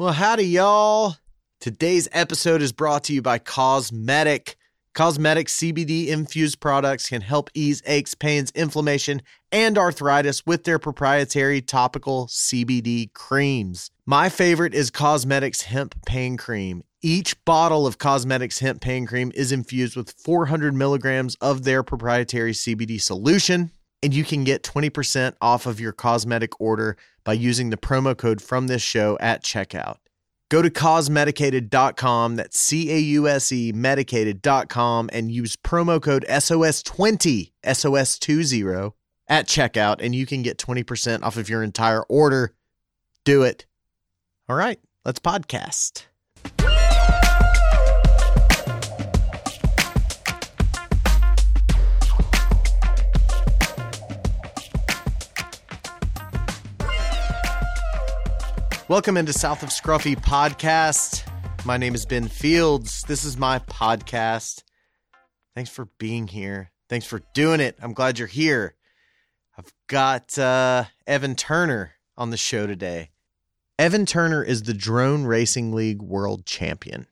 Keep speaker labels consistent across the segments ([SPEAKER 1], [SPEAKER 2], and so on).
[SPEAKER 1] Well, howdy, y'all. Today's episode is brought to you by CauseMedic. CauseMedic CBD infused products can help ease aches, pains, inflammation, and arthritis with their proprietary topical CBD creams. My favorite is CauseMedic's Hemp Pain Cream. Each bottle of CauseMedic's Hemp Pain Cream is infused with 400 milligrams of their proprietary CBD solution, and you can get 20% off of your CauseMedic order by using the promo code from this show at checkout. Go to causemedicated.com, that's C A U S E medicated.com, and use promo code SOS20, SOS20 at checkout, and you can get 20% off of your entire order. Do it. All right, let's podcast. Welcome into South of Scruffy podcast. My name is Ben Fields. This is my podcast. Thanks for being here. Thanks for doing it. I'm glad you're here. I've got uh, Evan Turner on the show today. Evan Turner is the Drone Racing League world champion.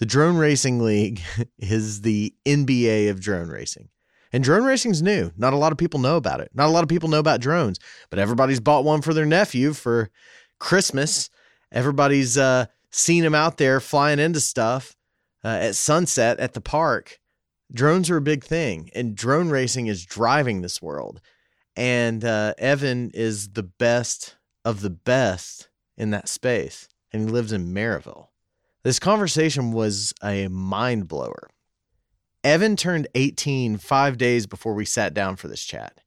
[SPEAKER 1] The Drone Racing League is the NBA of drone racing. And drone racing's new. Not a lot of people know about it. Not a lot of people know about drones, but everybody's bought one for their nephew for Christmas. Everybody's uh, seen him out there flying into stuff uh, at sunset at the park. Drones are a big thing, and drone racing is driving this world. And uh, Evan is the best of the best in that space, and he lives in Maryville. This conversation was a mind blower. Evan turned 18 five days before we sat down for this chat,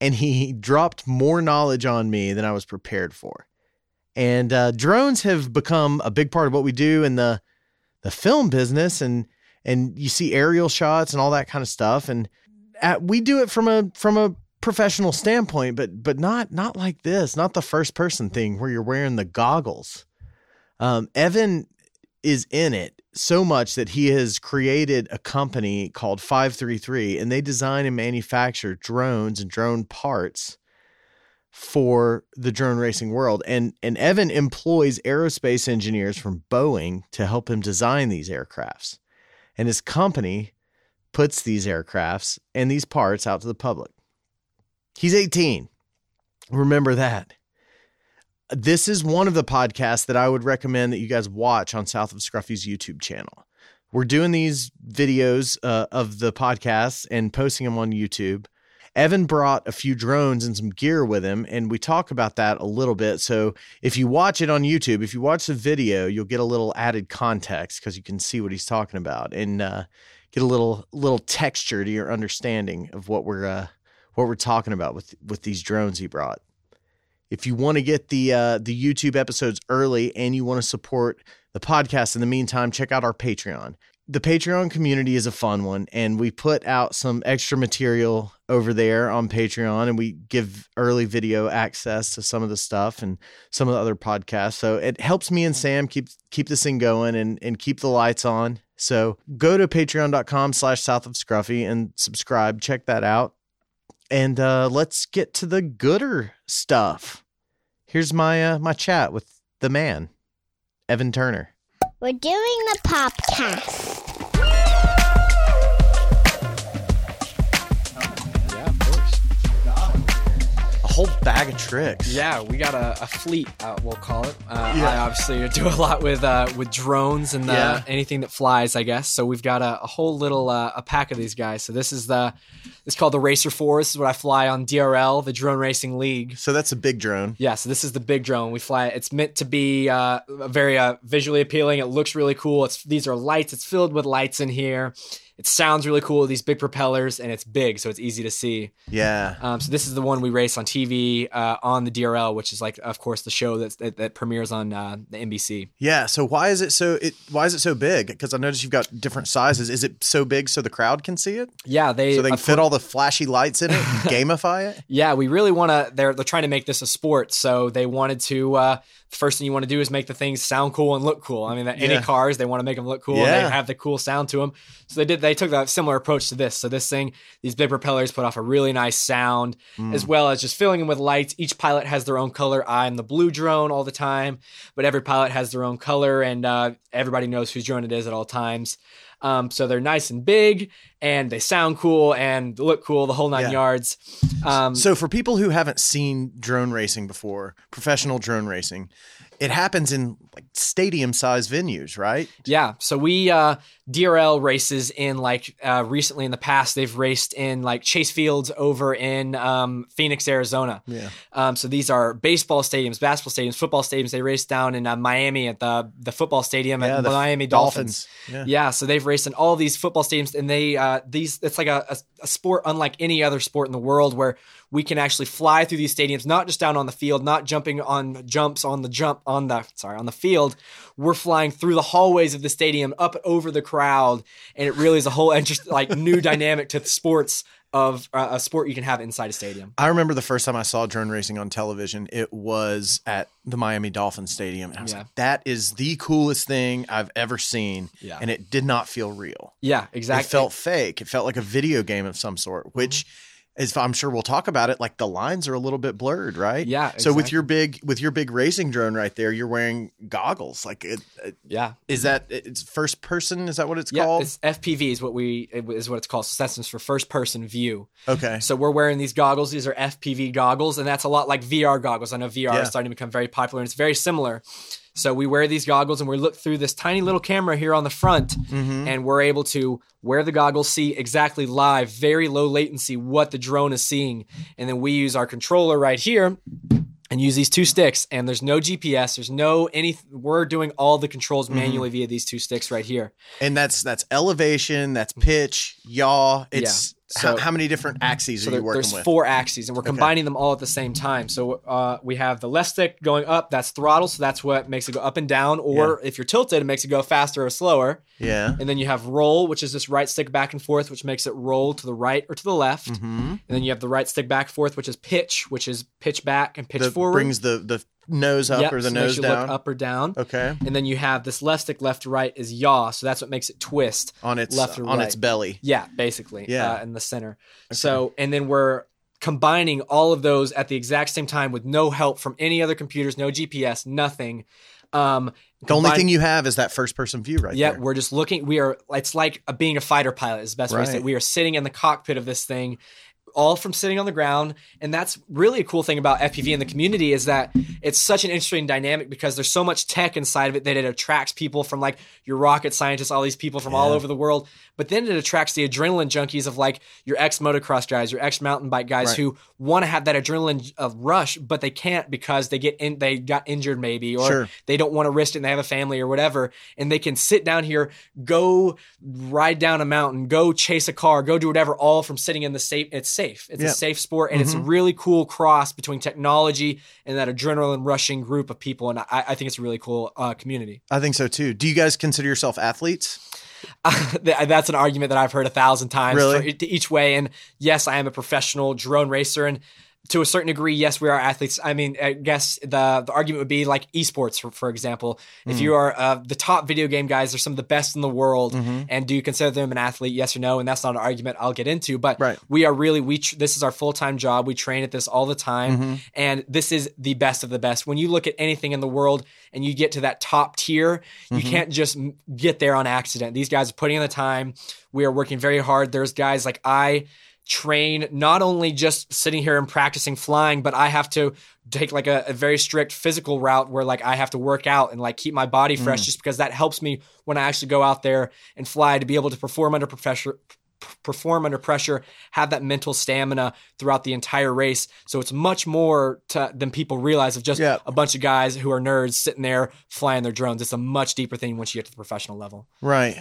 [SPEAKER 1] and he dropped more knowledge on me than I was prepared for. And uh, drones have become a big part of what we do in the the film business, and and you see aerial shots and all that kind of stuff. And at, we do it from a from a professional standpoint, but but not not like this, not the first person thing where you're wearing the goggles. Um, Evan is in it so much that he has created a company called 533 and they design and manufacture drones and drone parts for the drone racing world. And and Evan employs aerospace engineers from Boeing to help him design these aircrafts. And his company puts these aircrafts and these parts out to the public. He's 18. Remember that. This is one of the podcasts that I would recommend that you guys watch on South of Scruffy's YouTube channel. We're doing these videos uh, of the podcasts and posting them on YouTube. Evan brought a few drones and some gear with him, and we talk about that a little bit. So if you watch it on YouTube, if you watch the video, you'll get a little added context because you can see what he's talking about and uh, get a little little texture to your understanding of what we're uh, what we're talking about with with these drones he brought. If you want to get the uh, the YouTube episodes early and you want to support the podcast in the meantime, check out our Patreon the Patreon community is a fun one, and we put out some extra material over there on Patreon, and we give early video access to some of the stuff and some of the other podcasts. So it helps me and Sam keep keep this thing going and and keep the lights on. So go to patreon.com slash south of scruffy and subscribe. Check that out. And uh, let's get to the gooder stuff. Here's my uh, my chat with the man, Evan Turner.
[SPEAKER 2] We're doing the podcast.
[SPEAKER 1] Whole bag of tricks.
[SPEAKER 3] Yeah, we got a, a fleet, uh, we'll call it. Uh,
[SPEAKER 1] Yeah.
[SPEAKER 3] I obviously do a lot with uh, with drones and uh,
[SPEAKER 1] Yeah.
[SPEAKER 3] anything that flies, I guess. So we've got a, a whole little uh, a pack of these guys. So this is the it's called the Racer Four. This is what I fly on DRL, the Drone Racing League.
[SPEAKER 1] So that's a big drone.
[SPEAKER 3] Yeah, so this is the big drone. We fly. It's meant to be uh, very uh, visually appealing. It looks really cool. It's these are lights. It's filled with lights in here. It sounds really cool. These big propellers, and it's big, so it's easy to see.
[SPEAKER 1] Yeah.
[SPEAKER 3] Um, so this is the one we race on TV uh, on the DRL, which is like, of course, the show that's, that that premieres on uh, the NBC.
[SPEAKER 1] Yeah. So why is it so it why is it so big? Because I noticed you've got different sizes. Is it so big so the crowd can see it?
[SPEAKER 3] Yeah, they
[SPEAKER 1] So they can fit
[SPEAKER 3] cour-
[SPEAKER 1] all the flashy lights in it and gamify it?
[SPEAKER 3] Yeah, we really want to. They're they're trying to make this a sport, so they wanted to. Uh, the first thing you want to do is make the things sound cool and look cool. I mean, any
[SPEAKER 1] Yeah.
[SPEAKER 3] cars they want to make them look cool. and
[SPEAKER 1] Yeah.
[SPEAKER 3] they have the cool sound to them. So they did. They took a similar approach to this. So this thing, these big propellers put off a really nice sound, as well as just filling them with lights. Each pilot has their own color. I'm the blue drone all the time, but every pilot has their own color, and uh, everybody knows whose drone it is at all times. Um, so they're nice and big, and they sound cool and look cool, the whole nine
[SPEAKER 1] Yeah.
[SPEAKER 3] yards. Um,
[SPEAKER 1] So for people who haven't seen drone racing before, professional drone racing, it happens in like stadium sized venues, right?
[SPEAKER 3] Yeah. So we uh DRL races in like uh recently in the past they've raced in like Chase Fields over in um Phoenix, Arizona.
[SPEAKER 1] Yeah.
[SPEAKER 3] Um so these are baseball stadiums, basketball stadiums, football stadiums. They race down in uh, Miami at the the football stadium
[SPEAKER 1] Yeah,
[SPEAKER 3] at
[SPEAKER 1] the
[SPEAKER 3] Miami Dolphins.
[SPEAKER 1] Yeah.
[SPEAKER 3] Yeah, so they've raced in all these football stadiums, and they uh, these it's like a, a, a sport unlike any other sport in the world, where we can actually fly through these stadiums, not just down on the field, not jumping on jumps on the jump on the sorry on the field. We're flying through the hallways of the stadium, up over the crowd, and it really is a whole interest like new dynamic to the sports of uh, a sport you can have inside a stadium.
[SPEAKER 1] I remember the first time I saw drone racing on television, it was at the Miami Dolphins Stadium. And I was
[SPEAKER 3] Yeah.
[SPEAKER 1] like, that is the coolest thing I've ever seen.
[SPEAKER 3] Yeah.
[SPEAKER 1] And it did not feel real.
[SPEAKER 3] Yeah, exactly.
[SPEAKER 1] It felt fake. It felt like a video game of some sort, which is I'm sure we'll talk about it. Like the lines are a little bit blurred, right?
[SPEAKER 3] Yeah,
[SPEAKER 1] So with your big with your big racing drone right there, you're wearing goggles. Like, it, it,
[SPEAKER 3] yeah,
[SPEAKER 1] is that it's first person? Is that what it's
[SPEAKER 3] yeah.
[SPEAKER 1] called?
[SPEAKER 3] It's FPV is what we is what it's called. So that's for first person view.
[SPEAKER 1] okay.
[SPEAKER 3] So we're wearing these goggles. These are FPV goggles, and that's a lot like VR goggles. I know VR
[SPEAKER 1] Yeah.
[SPEAKER 3] is starting to become very popular, and it's very similar. So we wear these goggles, and we look through this tiny little camera here on the front,
[SPEAKER 1] Mm-hmm.
[SPEAKER 3] and we're able to wear the goggles, see exactly live, very low latency, what the drone is seeing, and then we use our controller right here. And use these two sticks, and there's no GPS. There's no any. We're doing all the controls
[SPEAKER 1] Mm-hmm.
[SPEAKER 3] manually via these two sticks right here.
[SPEAKER 1] And that's that's elevation, that's pitch, yaw. It's how,
[SPEAKER 3] So-
[SPEAKER 1] how many different axes
[SPEAKER 3] So
[SPEAKER 1] are you
[SPEAKER 3] there-
[SPEAKER 1] working
[SPEAKER 3] there's
[SPEAKER 1] with?
[SPEAKER 3] four axes, and we're combining them all at the same time. So uh, we have the left stick going up, that's throttle, so that's what makes it go up and down. Or if you're tilted, it makes it go faster or slower.
[SPEAKER 1] yeah.
[SPEAKER 3] And then you have roll, which is this right stick back and forth, which makes it roll to the right or to the left.
[SPEAKER 1] Mm-hmm.
[SPEAKER 3] And then you have the right stick back forth, which is pitch, which is pitch back and pitch
[SPEAKER 1] That
[SPEAKER 3] forward.
[SPEAKER 1] brings the the nose up
[SPEAKER 3] Yep,
[SPEAKER 1] or the
[SPEAKER 3] so
[SPEAKER 1] nose down.
[SPEAKER 3] up or down.
[SPEAKER 1] Okay.
[SPEAKER 3] And then you have this left stick left to right is yaw, so that's what makes it twist.
[SPEAKER 1] On its
[SPEAKER 3] Left or
[SPEAKER 1] on
[SPEAKER 3] right.
[SPEAKER 1] its belly.
[SPEAKER 3] Yeah, basically.
[SPEAKER 1] Yeah.
[SPEAKER 3] Uh, in the center. So, and then we're combining all of those at the exact same time with no help from any other computers, no GPS, nothing. Um,
[SPEAKER 1] The only thing you have is that first person view right
[SPEAKER 3] yeah,
[SPEAKER 1] there.
[SPEAKER 3] we're just looking. We are. It's like a, being a fighter pilot is the best way to say. it. We are sitting in the cockpit of this thing, all from sitting on the ground. And that's really a cool thing about FPV in the community is that it's such an interesting dynamic because there's so much tech inside of it that it attracts people from like your rocket scientists, all these people from all over the world. But then it attracts the adrenaline junkies of like your ex motocross guys, your ex mountain bike guys
[SPEAKER 1] Right.
[SPEAKER 3] who want to have that adrenaline uh, rush, but they can't because they get in, they got injured maybe, or
[SPEAKER 1] Sure.
[SPEAKER 3] they don't want to risk it and they have a family or whatever. And they can sit down here, go ride down a mountain, go chase a car, go do whatever, all from sitting in the safe. It's safe. It's
[SPEAKER 1] Yeah.
[SPEAKER 3] a safe sport. And it's a really cool cross between technology and that adrenaline rushing group of people. And I, I think it's a really cool uh, community.
[SPEAKER 1] I think so too. Do you guys consider yourself athletes?
[SPEAKER 3] Th- That's an argument that I've heard a thousand times
[SPEAKER 1] Really?
[SPEAKER 3] for each way. And yes, I am a professional drone racer. And to a certain degree, yes, we are athletes. I mean, I guess the, the argument would be like esports, for, for example.
[SPEAKER 1] Hmm.
[SPEAKER 3] If you are uh, the top video game guys, they're some of the best in the world.
[SPEAKER 1] Mm-hmm.
[SPEAKER 3] And do you consider them an athlete? Yes or no? And that's not an argument I'll get into. But
[SPEAKER 1] Right.
[SPEAKER 3] we are really, we tr- this is our full time job. We train at this all the time.
[SPEAKER 1] Mm-hmm.
[SPEAKER 3] And this is the best of the best. When you look at anything in the world and you get to that top tier, you
[SPEAKER 1] Mm-hmm.
[SPEAKER 3] can't just get there on accident. These guys are putting in the time. We are working very hard. There's guys like I train not only just sitting here and practicing flying, but I have to take like a, a very strict physical route where like I have to work out and like keep my body mm. fresh just because that helps me when I actually go out there and fly to be able to perform under pressure perform under pressure have that mental stamina throughout the entire race so it's much more to, than people realize of just
[SPEAKER 1] Yeah.
[SPEAKER 3] a bunch of guys who are nerds sitting there flying their drones it's a much deeper thing once you get to the professional level
[SPEAKER 1] Right.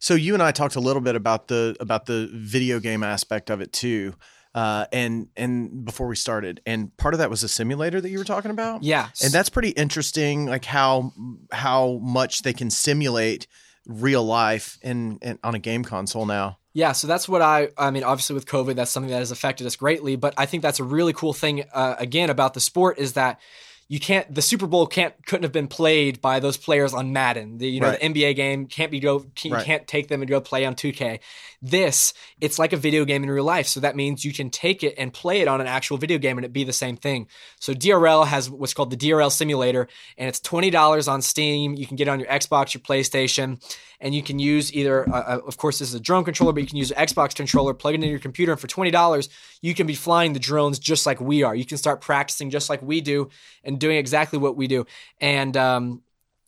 [SPEAKER 1] So you and I talked a little bit about the about the video game aspect of it too. Uh, and and before we started, and part of that was a simulator that you were talking about.
[SPEAKER 3] yeah
[SPEAKER 1] and that's pretty interesting. Like how how much they can simulate real life in, in on a game console now.
[SPEAKER 3] Yeah, so that's what I. I mean, obviously with COVID, that's something that has affected us greatly. But I think that's a really cool thing. Uh, again, about the sport is that you can't the Super Bowl can't couldn't have been played by those players on Madden. The you know
[SPEAKER 1] Right.
[SPEAKER 3] the NBA game can't be go you
[SPEAKER 1] Right.
[SPEAKER 3] can't take them and go play on 2K. This it's like a video game in real life. So that means you can take it and play it on an actual video game and it be the same thing. So DRL has what's called the DRL simulator and it's $20 on Steam. You can get it on your Xbox, your PlayStation, and you can use either uh, uh, of course this is a drone controller, but you can use an Xbox controller, plug it into your computer and for $20 you can be flying the drones just like we are. You can start practicing just like we do and doing exactly what we do. And um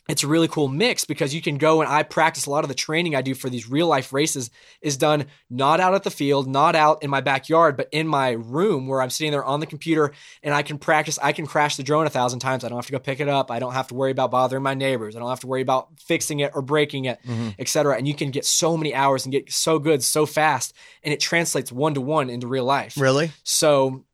[SPEAKER 3] it's a really cool mix because you can go and I practice a lot of the training I do for these real life races is done not out at the field, not out in my backyard, but in my room where I'm sitting there on the computer and I can practice. I can crash the drone a thousand times. I don't have to go pick it up. I don't have to worry about bothering my neighbors. I don't have to worry about fixing it or breaking it, mm-hmm. etc. And you can get so many hours and get so good so fast, and it translates one to one into real life.
[SPEAKER 1] Really?
[SPEAKER 3] So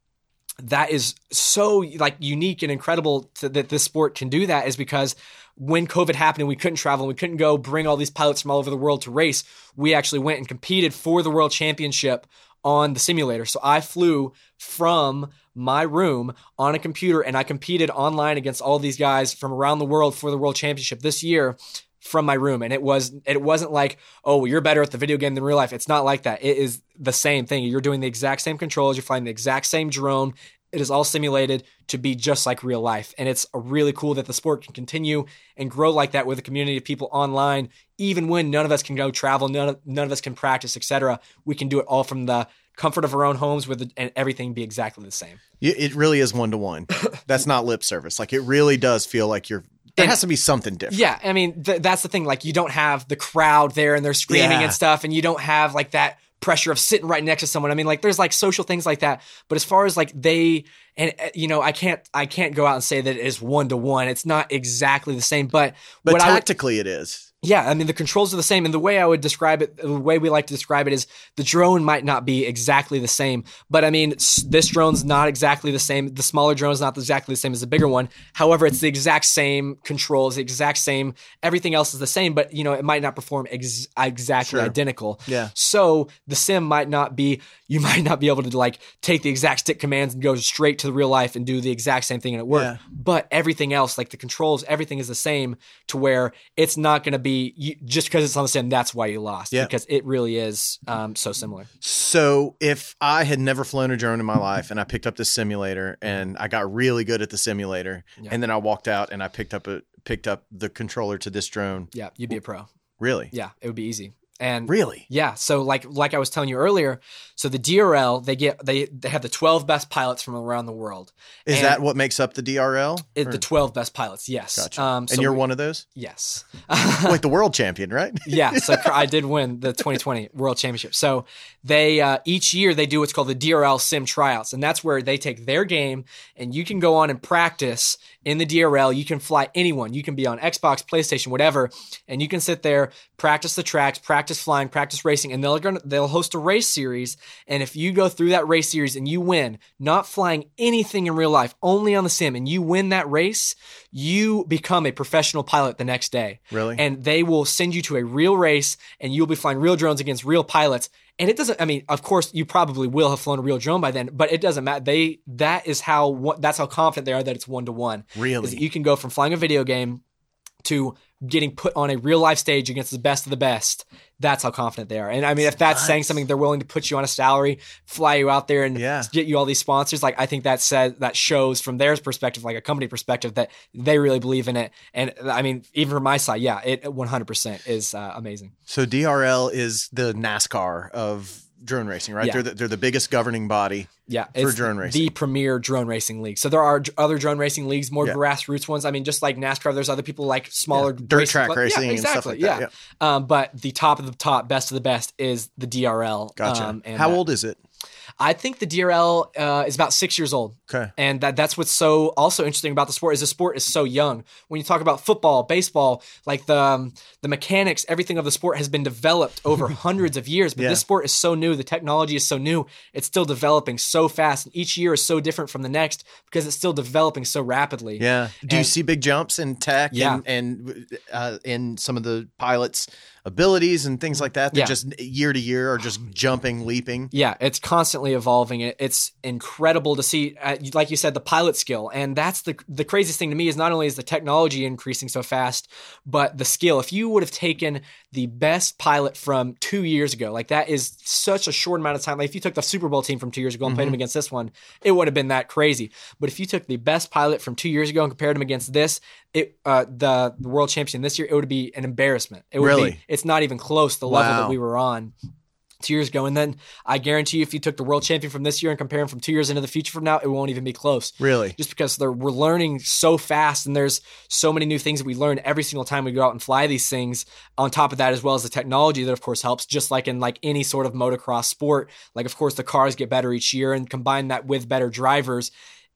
[SPEAKER 3] that is so like unique and incredible to, that this sport can do that is because when COVID happened and we couldn't travel and we couldn't go bring all these pilots from all over the world to race, we actually went and competed for the world championship on the simulator. So I flew from my room on a computer and I competed online against all these guys from around the world for the world championship this year from my room. And it was it wasn't like oh well, you're better at the video game than real life. It's not like that. It is the same thing. You're doing the exact same controls. You're flying the exact same drone it is all simulated to be just like real life and it's really cool that the sport can continue and grow like that with a community of people online even when none of us can go travel none of, none of us can practice etc we can do it all from the comfort of our own homes with and everything be exactly the same
[SPEAKER 1] It really is one to one. That's not lip service. Like it really does feel like you're. There
[SPEAKER 3] And-
[SPEAKER 1] has to be something different.
[SPEAKER 3] Yeah, I mean th- that's the thing. Like you don't have the crowd there and they're screaming
[SPEAKER 1] Yeah.
[SPEAKER 3] and stuff, and you don't have like that pressure of sitting right next to someone. I mean, like there's like social things like that. But as far as like they and uh, you know, I can't I can't go out and say that it is one to one. It's not exactly the same. But
[SPEAKER 1] But
[SPEAKER 3] what I would,
[SPEAKER 1] tactically, it is.
[SPEAKER 3] Yeah, I mean the controls are the same, and the way I would describe it, the way we like to describe it is the drone might not be exactly the same, but I mean this drone's not exactly the same. The smaller drone is not exactly the same as the bigger one. However, it's the exact same controls, the exact same. Everything else is the same, but you know it might not perform ex- exactly
[SPEAKER 1] Sure.
[SPEAKER 3] identical.
[SPEAKER 1] Yeah.
[SPEAKER 3] So the sim might not be. You might not be able to like take the exact stick commands and go straight to the real life and do the exact same thing and it work.
[SPEAKER 1] Yeah.
[SPEAKER 3] But everything else, like the controls, everything is the same to where it's not going to be you, just because it's on the sim. That's why you lost.
[SPEAKER 1] Yeah.
[SPEAKER 3] Because it really is um, so similar.
[SPEAKER 1] So if I had never flown a drone in my life and I picked up this simulator and I got really good at the simulator
[SPEAKER 3] Yeah.
[SPEAKER 1] and then I walked out and I picked up a picked up the controller to this drone,
[SPEAKER 3] Yeah, you'd be a pro.
[SPEAKER 1] really,
[SPEAKER 3] Yeah, it would be easy. And
[SPEAKER 1] really,
[SPEAKER 3] Yeah, so like like I was telling you earlier, so the DRL they get they they have the 12 best pilots from around the world.
[SPEAKER 1] is
[SPEAKER 3] And
[SPEAKER 1] that what makes up the DRL?
[SPEAKER 3] It, the 12 best pilots, yes.
[SPEAKER 1] Gotcha.
[SPEAKER 3] Um, so
[SPEAKER 1] and you're
[SPEAKER 3] we-
[SPEAKER 1] one of those,
[SPEAKER 3] Yes.
[SPEAKER 1] like the world champion, right?
[SPEAKER 3] yeah, so I did win the 2020 World Championship. So they uh, each year they do what's called the DRL Sim Tryouts, and that's where they take their game and you can go on and practice in the DRL. You can fly anyone. You can be on Xbox, PlayStation, whatever, and you can sit there, practice the tracks, practice flying, practice racing, and they'll they'll host a race series. And if you go through that race series and you win, not flying anything in real life, only on the sim, and you win that race, you become a professional pilot the next day
[SPEAKER 1] Really?
[SPEAKER 3] and they will send you to a real race and you'll be flying real drones against real pilots and it doesn't i mean of course you probably will have flown a real drone by then but it doesn't matter they that is how that's how confident they are that it's one to one
[SPEAKER 1] really?
[SPEAKER 3] you can go from flying a video game to getting put on a real life stage against the best of the best that's how confident they are. And i mean if that's saying something they're willing to put you on a salary fly you out there and
[SPEAKER 1] Yeah.
[SPEAKER 3] get you all these sponsors like i think that says that shows from their perspective like a company perspective that they really believe in it. And i mean even from my side yeah it 100% is uh, amazing.
[SPEAKER 1] So DRL is the NASCAR of drone racing, right?
[SPEAKER 3] Yeah.
[SPEAKER 1] They're the, they're the biggest governing body.
[SPEAKER 3] yeah
[SPEAKER 1] For drone racing.
[SPEAKER 3] the premier drone racing league so there are other drone racing leagues more
[SPEAKER 1] Yeah.
[SPEAKER 3] grassroots ones i mean just like nascar there's other people like smaller
[SPEAKER 1] Dirt
[SPEAKER 3] racing
[SPEAKER 1] track
[SPEAKER 3] club-
[SPEAKER 1] racing
[SPEAKER 3] yeah,
[SPEAKER 1] and stuff
[SPEAKER 3] exactly
[SPEAKER 1] like that.
[SPEAKER 3] yeah, Um, but the top of the top best of the best is the drl
[SPEAKER 1] Gotcha.
[SPEAKER 3] um, and
[SPEAKER 1] How old is it?
[SPEAKER 3] I think the drl uh, is about six years old
[SPEAKER 1] Okay.
[SPEAKER 3] and that that's what's so also interesting about the sport is the sport is so young. When you talk about football, baseball, like the um, the mechanics, everything of the sport has been developed over hundreds of years. But
[SPEAKER 1] Yeah.
[SPEAKER 3] this sport is so new. The technology is so new. It's still developing so fast. And each year is so different from the next because it's still developing so rapidly.
[SPEAKER 1] Yeah. Do you see big jumps in tech
[SPEAKER 3] Yeah.
[SPEAKER 1] and, and uh, in some of the pilots' abilities and things like that? They're
[SPEAKER 3] Yeah.
[SPEAKER 1] just year to year are just jumping, leaping.
[SPEAKER 3] Yeah, it's constantly evolving. It's incredible to see, uh, like you said, the pilot skill, and that's the the craziest thing to me is not only is the technology increasing so fast, but the skill. If you would have taken the best pilot from two years ago, like that is such a short amount of time. Like if you took the Super Bowl team from two years ago and played them against this one, it would have been that crazy. But if you took the best pilot from two years ago and compared him against this, it uh, the the world champion this year, it would be an embarrassment. It would
[SPEAKER 1] Really?
[SPEAKER 3] be. It's not even close the level
[SPEAKER 1] Wow.
[SPEAKER 3] that we were on two years ago. And then I guarantee you, if you took the world champion from this year and compare him from two years into the future from now, it won't even be close.
[SPEAKER 1] Really?
[SPEAKER 3] Just because they're, we're learning so fast and there's so many new things that we learn every single time we go out and fly these things. On top of that, as well as the technology that of course helps, just like in like any sort of motocross sport, like of course the cars get better each year and combine that with better drivers.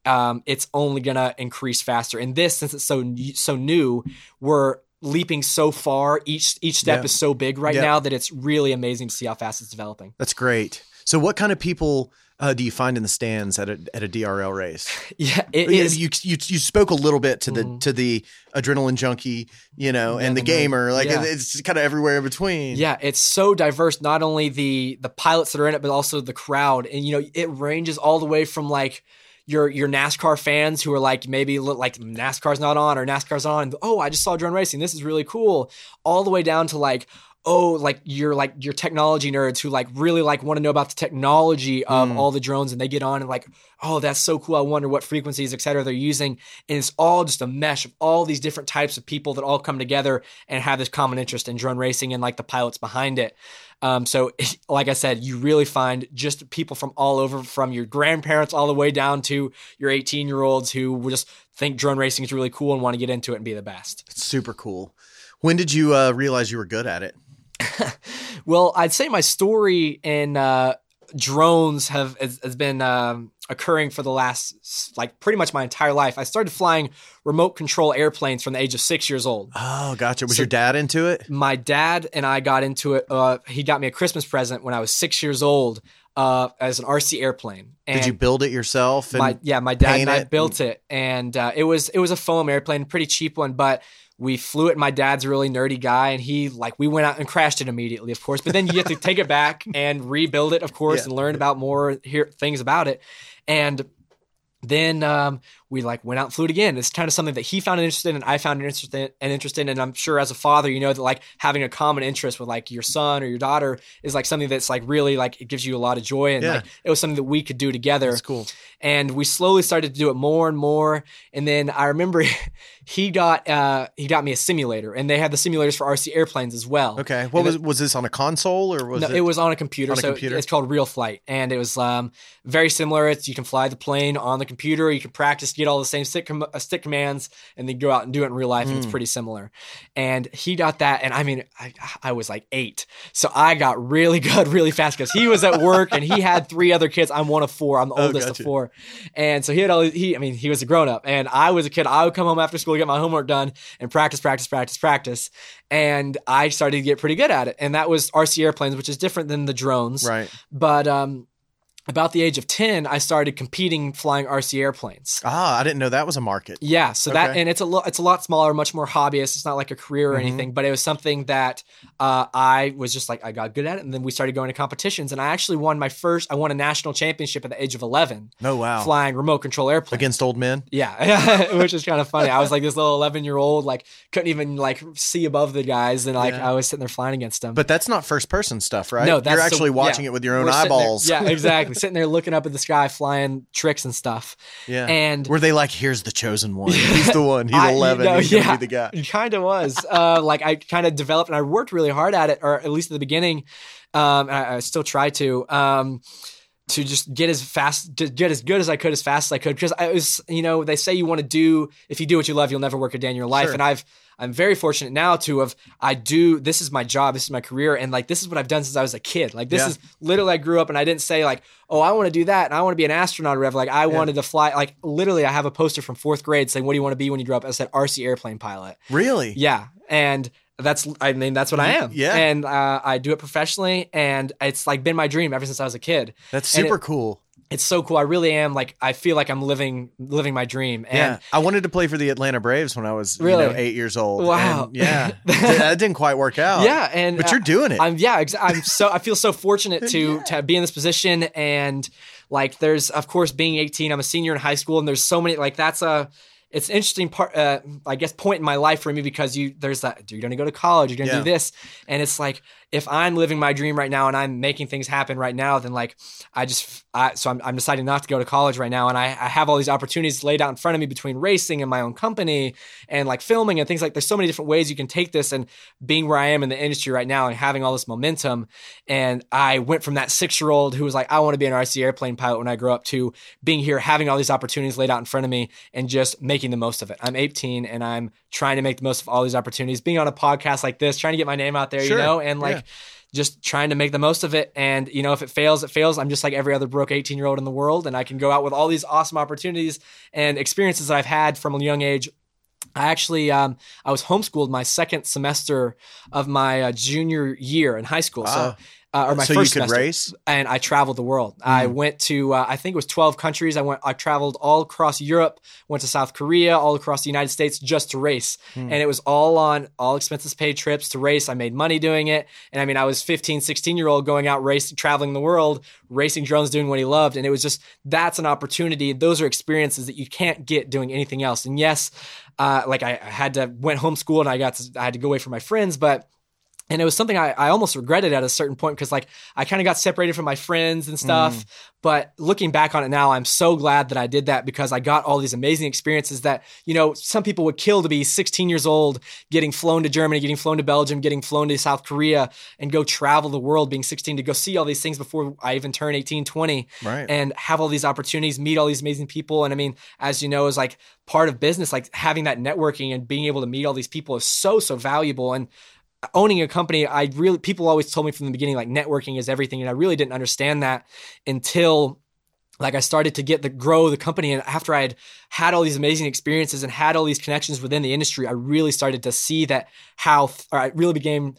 [SPEAKER 3] Um, it's only gonna increase faster. And this, since it's so so new, we're leaping so far. Each each step
[SPEAKER 1] Yeah.
[SPEAKER 3] is so big right
[SPEAKER 1] Yeah.
[SPEAKER 3] now that it's really amazing to see how fast it's developing.
[SPEAKER 1] That's great. So, what kind of people uh, do you find in the stands at a at a DRL race?
[SPEAKER 3] Yeah, it
[SPEAKER 1] you,
[SPEAKER 3] is.
[SPEAKER 1] you you you spoke a little bit to the to the adrenaline junkie, you know, and the, gamer. Like
[SPEAKER 3] Yeah.
[SPEAKER 1] it's kind of everywhere in between.
[SPEAKER 3] Yeah, it's so diverse. Not only the the pilots that are in it, but also the crowd. And you know, it ranges all the way from like your your NASCAR fans who are like maybe look like NASCAR's not on or NASCAR's on. Oh, I just saw drone racing. This is really cool. All the way down to like oh like you're like your technology nerds who like really like want to know about the technology of all the drones and they get on and like oh that's so cool i wonder what frequencies et cetera they're using and it's all just a mesh of all these different types of people that all come together and have this common interest in drone racing and like the pilots behind it um, so like i said you really find just people from all over from your grandparents all the way down to your 18 year olds who will just think drone racing is really cool and want to get into it and be the best
[SPEAKER 1] It's super cool. When did you uh, realize you were good at it?
[SPEAKER 3] Well, I'd say my story in uh, drones have has, has been um, occurring for the last like pretty much my entire life. I started flying remote control airplanes from the age of six years old.
[SPEAKER 1] Oh, gotcha. Was
[SPEAKER 3] So-
[SPEAKER 1] your dad into it?
[SPEAKER 3] My dad and I got into it. Uh, he got me a Christmas present when I was six years old uh, as an RC airplane. And
[SPEAKER 1] Did you build it yourself? And
[SPEAKER 3] my yeah, my dad and I
[SPEAKER 1] it
[SPEAKER 3] built it, and uh, it was it was a foam airplane, pretty cheap one, but we flew it. My dad's a really nerdy guy, and he like we went out and crashed it immediately, of course. But then you have to take it back and rebuild it, of course,
[SPEAKER 1] Yeah.
[SPEAKER 3] and learn about more hear things about it, and. Then um, we like went out and flew it again. It's kind of something that he found interesting and I found interesting and interested. And I'm sure as a father, you know that like having a common interest with like your son or your daughter is like something that's like really like it gives you a lot of joy. And
[SPEAKER 1] Yeah.
[SPEAKER 3] like it was something that we could do together
[SPEAKER 1] That's cool.
[SPEAKER 3] and we slowly started to do it more and more and then i remember he got uh he got me a simulator and they had the simulators for rc airplanes as well
[SPEAKER 1] Okay. What
[SPEAKER 3] And
[SPEAKER 1] was was this on a console or was
[SPEAKER 3] no,
[SPEAKER 1] it?
[SPEAKER 3] it, was on a computer.
[SPEAKER 1] on a
[SPEAKER 3] so
[SPEAKER 1] computer?
[SPEAKER 3] it's called Real Flight, and it was um, very similar. It's you can fly the plane on the computer. You can practice, get all the same stick, com- uh, stick commands, and then go out and do it in real life. And
[SPEAKER 1] Hmm.
[SPEAKER 3] it's pretty similar. And he got that, and I mean, I, I was like eight, so I got really good really fast because he was at work and he had three other kids. I'm one of four. I'm the
[SPEAKER 1] Oh,
[SPEAKER 3] oldest
[SPEAKER 1] gotcha.
[SPEAKER 3] of four, and so he had all. He, I mean, he was a grown up, and I was a kid. I would come home after school, get my homework done, and practice, practice, practice, practice. And I started to get pretty good at it, and that was RC airplanes, which is different than the drones.
[SPEAKER 1] right.
[SPEAKER 3] But um, about the age of 10, I started competing flying RC airplanes.
[SPEAKER 1] Ah, I didn't know that was a market.
[SPEAKER 3] Yeah, so that and it's a lo- it's a lot smaller, much more hobbyist. It's not like a career or
[SPEAKER 1] Mhm.
[SPEAKER 3] anything, but it was something that uh, I was just like I got good at it, and then we started going to competitions, and I actually won my first. I won a national championship at the age of eleven,
[SPEAKER 1] Oh wow.
[SPEAKER 3] flying remote control airplanes.
[SPEAKER 1] Against old men.
[SPEAKER 3] Yeah, which is kind of funny. I was like this little eleven year old, like couldn't even like see above the guys, and like
[SPEAKER 1] Yeah.
[SPEAKER 3] I was sitting there flying against them.
[SPEAKER 1] But that's not first person stuff, right?
[SPEAKER 3] No, that's
[SPEAKER 1] you're actually watching
[SPEAKER 3] yeah.
[SPEAKER 1] it with your own
[SPEAKER 3] We're
[SPEAKER 1] eyeballs.
[SPEAKER 3] yeah, exactly. Sitting there looking up at the sky, flying tricks and stuff.
[SPEAKER 1] yeah.
[SPEAKER 3] And
[SPEAKER 1] Were they like, "Here's the chosen one. He's the one. He's
[SPEAKER 3] I- you
[SPEAKER 1] eleven.
[SPEAKER 3] know,
[SPEAKER 1] He's
[SPEAKER 3] yeah.
[SPEAKER 1] be the guy."
[SPEAKER 3] It kind of was. uh, like I kind of developed and I worked really hard at it, or at least at the beginning. Um, and I, I still try to. Um, to just get as fast, to get as good as I could, as fast as I could, because I was, you know, they say you want to do, if you do what you love, you'll never work a day in your life.
[SPEAKER 1] Sure.
[SPEAKER 3] And I've, I'm very fortunate now to have, I do, this is my job, this is my career, and like this is what I've done since I was a kid. Like this
[SPEAKER 1] Yeah.
[SPEAKER 3] is literally, I grew up and I didn't say like, oh, I want to do that and I want to be an astronaut or whatever. Like I wanted to fly, like literally, I have a poster from fourth grade saying, what do you want to be when you grow up? I said RC airplane pilot.
[SPEAKER 1] Really?
[SPEAKER 3] Yeah, and that's I mean that's what I am.
[SPEAKER 1] Yeah.
[SPEAKER 3] and uh, I do it professionally, and it's like been my dream ever since I was a kid.
[SPEAKER 1] That's
[SPEAKER 3] And it-
[SPEAKER 1] super cool.
[SPEAKER 3] it's so cool. I really am like I feel like I'm living living my dream. And
[SPEAKER 1] yeah, I wanted to play for the Atlanta Braves when I was
[SPEAKER 3] Really?
[SPEAKER 1] you know, eight years old.
[SPEAKER 3] Wow.
[SPEAKER 1] And, yeah, that didn't quite work out.
[SPEAKER 3] yeah, and
[SPEAKER 1] but you're doing it.
[SPEAKER 3] I'm yeah, I'm so I feel so fortunate to to be in this position and like there's of course being 18, I'm a senior in high school and there's so many like that's a it's an interesting part uh, I guess point in my life for me because you there's that you're going to go to college, you're going to
[SPEAKER 1] Yeah.
[SPEAKER 3] do this and it's like if I'm living my dream right now and I'm making things happen right now then like I just I, so I'm, I'm deciding not to go to college right now and I, I have all these opportunities laid out in front of me between racing and my own company and like filming and things like there's so many different ways you can take this and being where I am in the industry right now and having all this momentum and I went from that six year old who was like I want to be an RC airplane pilot when I grow up to being here having all these opportunities laid out in front of me and just making the most of it I'm 18 and I'm trying to make the most of all these opportunities being on a podcast like this trying to get my name out there
[SPEAKER 1] Sure.
[SPEAKER 3] you know and like
[SPEAKER 1] Yeah.
[SPEAKER 3] Just trying to make the most of it. And, you know, if it fails, it fails. I'm just like every other broke 18 year old in the world. And I can go out with all these awesome opportunities and experiences that I've had from a young age. I actually, um, I was homeschooled my second semester of my uh, junior year in high school.
[SPEAKER 1] Wow.
[SPEAKER 3] So, uh, or my
[SPEAKER 1] so
[SPEAKER 3] first
[SPEAKER 1] you could
[SPEAKER 3] semester
[SPEAKER 1] race.
[SPEAKER 3] and I traveled the world. I
[SPEAKER 1] Mm.
[SPEAKER 3] went to uh, I think it was 12 countries. I went I traveled all across Europe, went to South Korea, all across the United States just to race.
[SPEAKER 1] Mm.
[SPEAKER 3] And it was all on all expenses paid trips to race. I made money doing it. And I mean I was 15, 16 year old going out racing traveling the world, racing drones doing what he loved and it was just that's an opportunity. Those are experiences that you can't get doing anything else. And yes, uh, like I, I had to went homeschool and I got to, I had to go away from my friends, but and it was something I, I almost regretted at a certain point because like I kind of got separated from my friends and stuff.
[SPEAKER 1] Mm.
[SPEAKER 3] But looking back on it now, I'm so glad that I did that because I got all these amazing experiences that you know some people would kill to be 16 years old, getting flown to Germany, getting flown to Belgium, getting flown to South Korea, and go travel the world, being 16 to go see all these things before I even turn 18, 20
[SPEAKER 1] Right.
[SPEAKER 3] and have all these opportunities, meet all these amazing people. And I mean, as you know, is like part of business, like having that networking and being able to meet all these people is so, so valuable. And owning a company, I really, people always told me from the beginning, like networking is everything. And I really didn't understand that until like I started to get the grow the company and after I had had all these amazing experiences and had all these connections within the industry, I really started to see that how I really became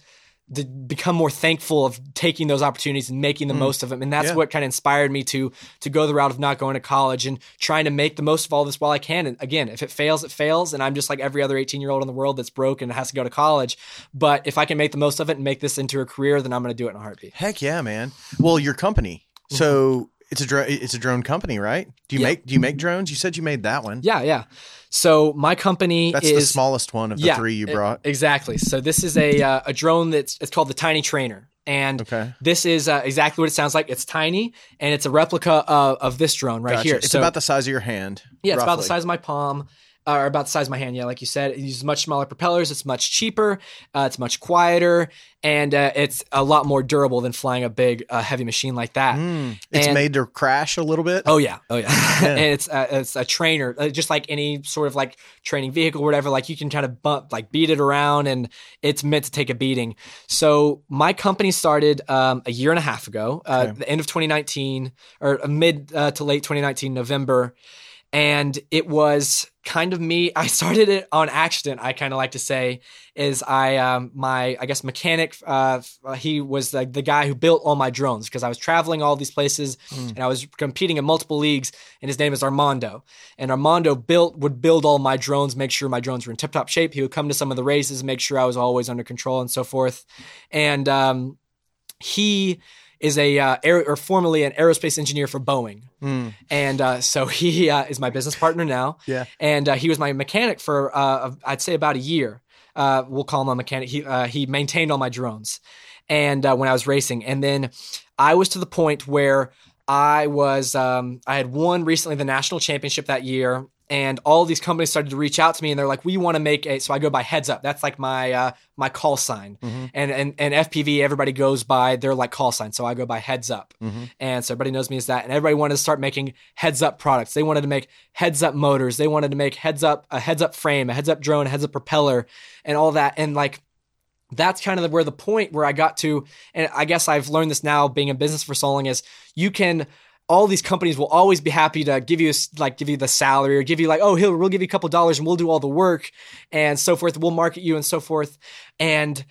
[SPEAKER 3] to become more thankful of taking those opportunities and making the most of them. And that's
[SPEAKER 1] Yeah.
[SPEAKER 3] what kind of inspired me to to go the route of not going to college and trying to make the most of all this while I can. And again, if it fails, it fails. And I'm just like every other 18 year old in the world that's broke and has to go to college. But if I can make the most of it and make this into a career, then I'm going to do it in a heartbeat.
[SPEAKER 1] Heck yeah, man. Well, your company. So it's a dro- it's a drone company, right? Do you
[SPEAKER 3] Mm-hmm. Yeah.
[SPEAKER 1] make do you make drones? You said you made that one.
[SPEAKER 3] Yeah, yeah. So my company
[SPEAKER 1] That's
[SPEAKER 3] is
[SPEAKER 1] the smallest one of the
[SPEAKER 3] yeah,
[SPEAKER 1] three you brought.
[SPEAKER 3] exactly. So this is a uh, a drone that's it's called the Tiny Trainer, and
[SPEAKER 1] Okay.
[SPEAKER 3] this is uh, exactly what it sounds like. It's tiny, and it's a replica of, of this drone right
[SPEAKER 1] Gotcha.
[SPEAKER 3] here.
[SPEAKER 1] It's
[SPEAKER 3] so
[SPEAKER 1] about the size of your hand.
[SPEAKER 3] yeah, it's about the size of my palm. Uh, Or about the size of my hand, yeah. Like you said, it uses much smaller propellers. It's much cheaper. Uh, it's much quieter, and uh, it's a lot more durable than flying a big, uh, heavy machine like that.
[SPEAKER 1] Mm. It's
[SPEAKER 3] And-
[SPEAKER 1] made to crash a little bit.
[SPEAKER 3] Oh yeah, oh yeah. and it's uh, it's a trainer, uh, just like any sort of like training vehicle, or whatever. Like you can kind of bump, like beat it around, and it's meant to take a beating. So my company started um, a year and a half ago, uh,
[SPEAKER 1] Okay.
[SPEAKER 3] the end of 2019 or mid uh, to late 2019, November, and it was kind of me. I started it on accident. I kind of like to say is I um, my I guess mechanic. Uh, he was the, the guy who built all my drones because I was traveling all these places
[SPEAKER 1] Mm.
[SPEAKER 3] and I was competing in multiple leagues. And his name is Armando. And Armando built would build all my drones, make sure my drones were in tip top shape. He would come to some of the races, make sure I was always under control and so forth. And um, he is a uh, aer- or formerly an aerospace engineer for Boeing.
[SPEAKER 1] Mm.
[SPEAKER 3] And uh, so he uh, is my business partner now.
[SPEAKER 1] Yeah.
[SPEAKER 3] And uh, he was my mechanic for, uh, I'd say, about a year. Uh, we'll call him a mechanic. He, uh, he maintained all my drones. And uh, when I was racing, and then I was to the point where I was, um, I had won recently the national championship that year. And all these companies started to reach out to me, and they're like, "We want to make a." So I go by Heads Up. That's like my uh, my call sign.
[SPEAKER 1] Mhm.
[SPEAKER 3] And, and and FPV, everybody goes by their like call sign. So I go by Heads Up.
[SPEAKER 1] Mhm.
[SPEAKER 3] And so everybody knows me as that. And everybody wanted to start making heads up products. They wanted to make heads up motors. They wanted to make heads up, a heads up frame, a heads up drone, a heads up propeller, and all that. And like, that's kind of where the point where I got to. And I guess I've learned this now being in business for so long is you can. All these companies will always be happy to give you like give you the salary or give you like oh he'll we'll give you a couple dollars and we'll do all the work and so forth we'll market you and so forth and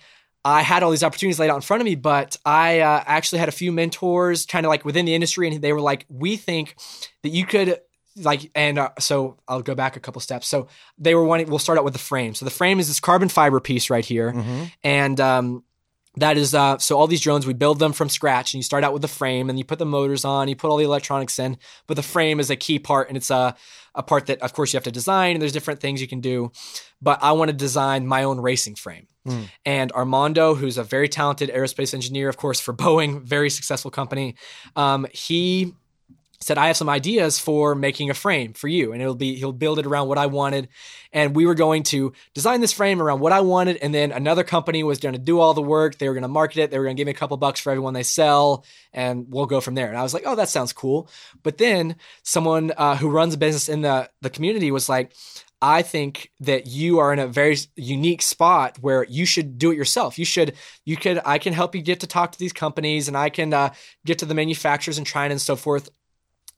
[SPEAKER 3] I had all these opportunities laid out in front of me, but I uh, actually had a few mentors kind of like within the industry, and they were like, we think that you could like and uh, so I'll go back a couple steps. So they were wanting we'll start out with the frame. So the frame is this carbon fiber piece right here.
[SPEAKER 1] Mm-hmm.
[SPEAKER 3] And um that is uh so all these drones we build them from scratch and you start out with the frame and you put the motors on, you put all the electronics in, but the frame is a key part and it's a a part that of course you have to design and there's different things you can do. But I want to design my own racing frame.
[SPEAKER 1] Mm.
[SPEAKER 3] And Armando, who's a very talented aerospace engineer, of course, for Boeing, very successful company, um, he said i have some ideas for making a frame for you. And it'll be he'll build it around what i wanted. And we were going to design this frame around what i wanted. And then another company was going to do all the work. They were going to market it. They were going to give me a couple bucks for everyone they sell. And we'll go from there. And i was like oh that sounds cool. But then someone uh, who runs a business in the the community was like I think that you are in a very unique spot where you should do it yourself. You should, you could, I can help you get to talk to these companies and I can uh, get to the manufacturers in China and so forth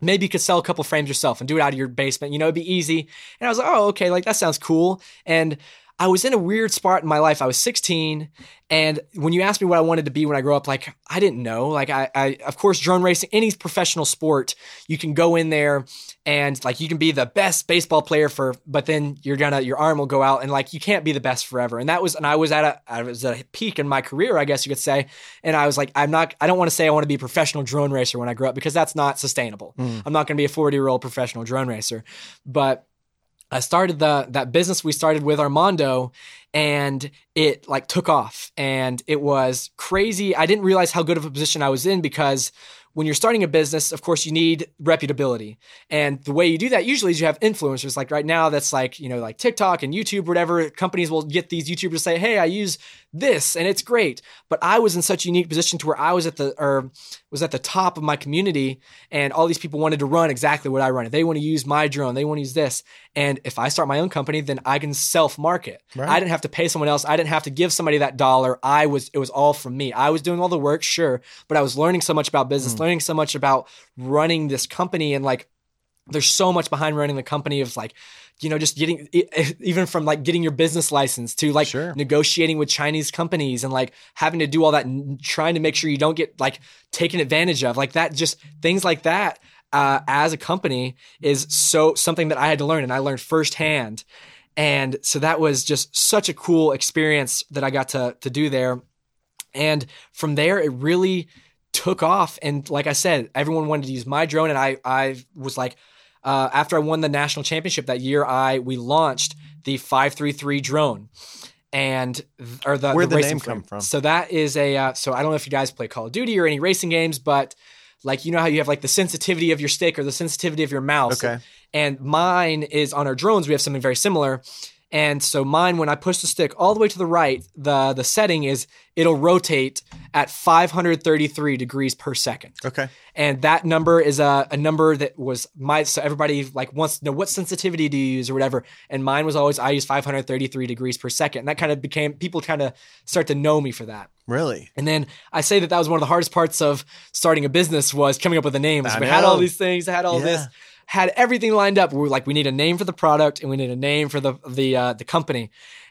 [SPEAKER 3] maybe you could sell a couple frames yourself and do it out of your basement. You know, it'd be easy. And I was like, oh, okay, like that sounds cool. And I was in a weird spot in my life. I was 16, and when you asked me what I wanted to be when I grew up, like I didn't know. Like I, I, of course, drone racing, any professional sport, you can go in there and like you can be the best baseball player for, but then you're gonna your arm will go out, and like you can't be the best forever. And that was, and I was at a, I was at a peak in my career, I guess you could say. And I was like, I'm not, I don't want to say I want to be a professional drone racer when I grow up because that's not sustainable.
[SPEAKER 1] Mm.
[SPEAKER 3] I'm not going to be a 40 year old professional drone racer, but I started the that business we started with Armando and it like took off and it was crazy. I didn't realize how good of a position I was in because when you're starting a business, of course, you need reputability. And the way you do that usually is you have influencers. Like right now, that's like, you know, like TikTok and YouTube, whatever. Companies will get these YouTubers to say, hey, I use this and it's great. But I was in such a unique position to where I was at the or was at the top of my community and all these people wanted to run exactly what I run. They want to use my drone, they want to use this. And if I start my own company, then I can self-market.
[SPEAKER 1] Right.
[SPEAKER 3] I didn't have to pay someone else. I didn't have to give somebody that dollar. I was it was all from me. I was doing all the work, sure, but I was learning so much about business, learning so much about running this company and like there's so much behind running the company of like you know just getting even from like getting your business license to like
[SPEAKER 1] Sure.
[SPEAKER 3] negotiating with chinese companies and like having to do all that and trying to make sure you don't get like taken advantage of. Like that just things like that uh, as a company is so something that i had to learn and i learned firsthand. And so that was just such a cool experience that i got to to do there. And from there it really took off and like i said everyone wanted to use my drone and i i was like uh, after i won the national championship that year i we launched the 533 drone and or the
[SPEAKER 1] Where'd the
[SPEAKER 3] racing
[SPEAKER 1] name
[SPEAKER 3] frame.
[SPEAKER 1] come from?
[SPEAKER 3] so that is a uh, so i don't know if you guys play call of duty or any racing games but like you know how you have like the sensitivity of your stick or the sensitivity of your mouse
[SPEAKER 1] Okay.
[SPEAKER 3] and mine is on our drones we have something very similar and so mine when i push the stick all the way to the right the the setting is it'll rotate at 533 degrees per second
[SPEAKER 1] Okay.
[SPEAKER 3] and that number is a, a number that was my so everybody like wants to know what sensitivity do you use or whatever and mine was always i use 533 degrees per second and that kind of became people kind of start to know me for that
[SPEAKER 1] Really?
[SPEAKER 3] and then I say that that was one of the hardest parts of starting a business was coming up with a name.
[SPEAKER 1] I
[SPEAKER 3] we had all these things, I had all this,
[SPEAKER 1] Yeah.
[SPEAKER 3] Had everything lined up. We were like, we need a name for the product and we need a name for the the uh, the company.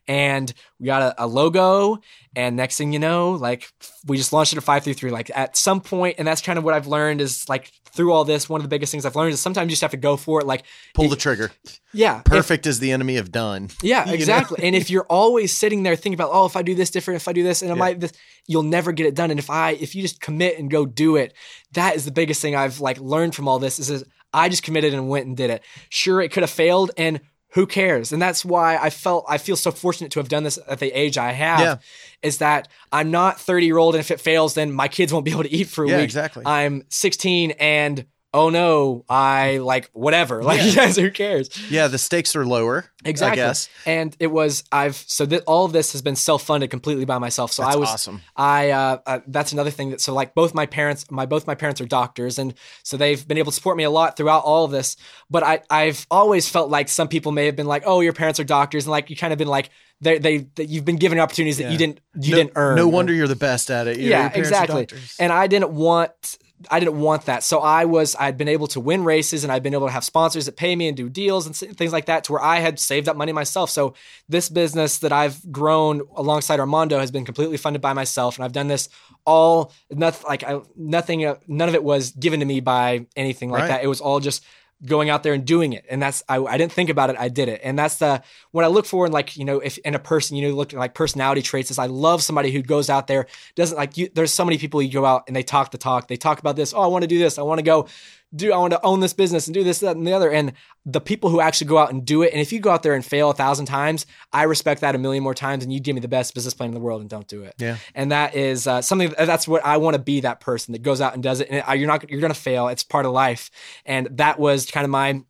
[SPEAKER 3] And we got a, a logo, and next thing you know, like we just launched it at five three three. Like at some point, and that's kind of what I've learned is like through all this, one of the biggest things I've learned is sometimes you just have to go for it. Like
[SPEAKER 1] Pull
[SPEAKER 3] if-
[SPEAKER 1] the trigger.
[SPEAKER 3] yeah, if-
[SPEAKER 1] Perfect is the enemy of done.
[SPEAKER 3] yeah,
[SPEAKER 1] You know?
[SPEAKER 3] exactly. and if you're always sitting there thinking about, oh, if I do this different, if I do this, and I
[SPEAKER 1] Yeah.
[SPEAKER 3] might this, you'll never get it done. And if I, if you just commit and go do it, that is the biggest thing I've like learned from all this. Is, is I just committed and went and did it. Sure, it could have failed, and who cares? And that's why I felt I feel so fortunate to have done this at the age I have.
[SPEAKER 1] Yeah.
[SPEAKER 3] Is that I'm not 30 year old, and if it fails, then my kids won't be able to eat for a
[SPEAKER 1] Yeah,
[SPEAKER 3] week.
[SPEAKER 1] exactly.
[SPEAKER 3] I'm 16 and. Oh no! I like whatever. Like,
[SPEAKER 1] Yeah.
[SPEAKER 3] yes, who cares?
[SPEAKER 1] Yeah, the stakes are lower.
[SPEAKER 3] Exactly.
[SPEAKER 1] I guess.
[SPEAKER 3] And it was I've so that all of this has been self funded completely by myself. So
[SPEAKER 1] That's
[SPEAKER 3] I was
[SPEAKER 1] awesome.
[SPEAKER 3] I uh, uh, that's another thing that so like both my parents my both my parents are doctors and so they've been able to support me a lot throughout all of this. But I I've always felt like some people may have been like oh your parents are doctors and like you kind of been like they they that you've been given opportunities that
[SPEAKER 1] Yeah.
[SPEAKER 3] you didn't you
[SPEAKER 1] no,
[SPEAKER 3] didn't earn.
[SPEAKER 1] No wonder you're the best at it. You
[SPEAKER 3] yeah, exactly. And I didn't want I didn't want that. So I was I'd been able to win races and I'd been able to have sponsors that pay me and do deals and things like that to where I had saved up money myself. So this business that I've grown alongside Armando has been completely funded by myself and I've done this all nothing like I, nothing uh, none of it was given to me by anything like
[SPEAKER 1] Right.
[SPEAKER 3] that. It was all just going out there and doing it. And that's I, I didn't think about it. I did it. And that's the what i look for in like you know if in a person you know look at like personality traits is i love somebody who goes out there doesn't like you there's so many people you go out and they talk the talk. They talk about this. Oh i want to do this. I want to go do i want to own this business and do this that and the other. And the people who actually go out and do it and if you go out there and fail a thousand times i respect that a million more times and you give me the best business plan in the world and don't do it.
[SPEAKER 1] Yeah.
[SPEAKER 3] and that is uh, something that's what I want to be that person that goes out and does it and you're not you're going to fail. It's part of life. And that was kind of my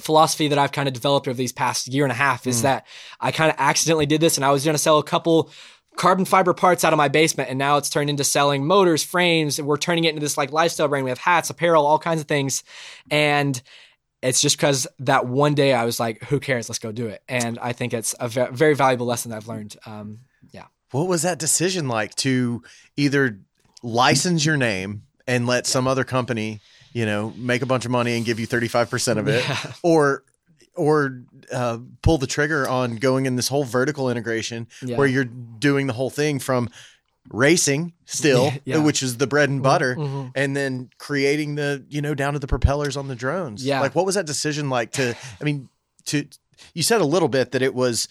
[SPEAKER 3] philosophy that I've kind of developed over these past year and a half is that I kind of accidentally did this and I was going to sell a couple carbon fiber parts out of my basement and now it's turned into selling motors frames and we're turning it into this like lifestyle brand we have hats apparel all kinds of things and it's just because that one day I was like, who cares? Let's go do it. And I think it's a very valuable lesson that I've learned. Um, yeah.
[SPEAKER 1] What was that decision like to either license your name and let some other company, you know, make a bunch of money and give you 35% of it
[SPEAKER 3] Yeah.
[SPEAKER 1] or or uh, pull the trigger on going in this whole vertical integration
[SPEAKER 3] Yeah.
[SPEAKER 1] where you're doing the whole thing from racing still
[SPEAKER 3] Yeah.
[SPEAKER 1] which is the bread and butter
[SPEAKER 3] Mhm.
[SPEAKER 1] and then creating the you know down to the propellers on the drones
[SPEAKER 3] Yeah.
[SPEAKER 1] like what was that decision like to i mean to you said a little bit that it was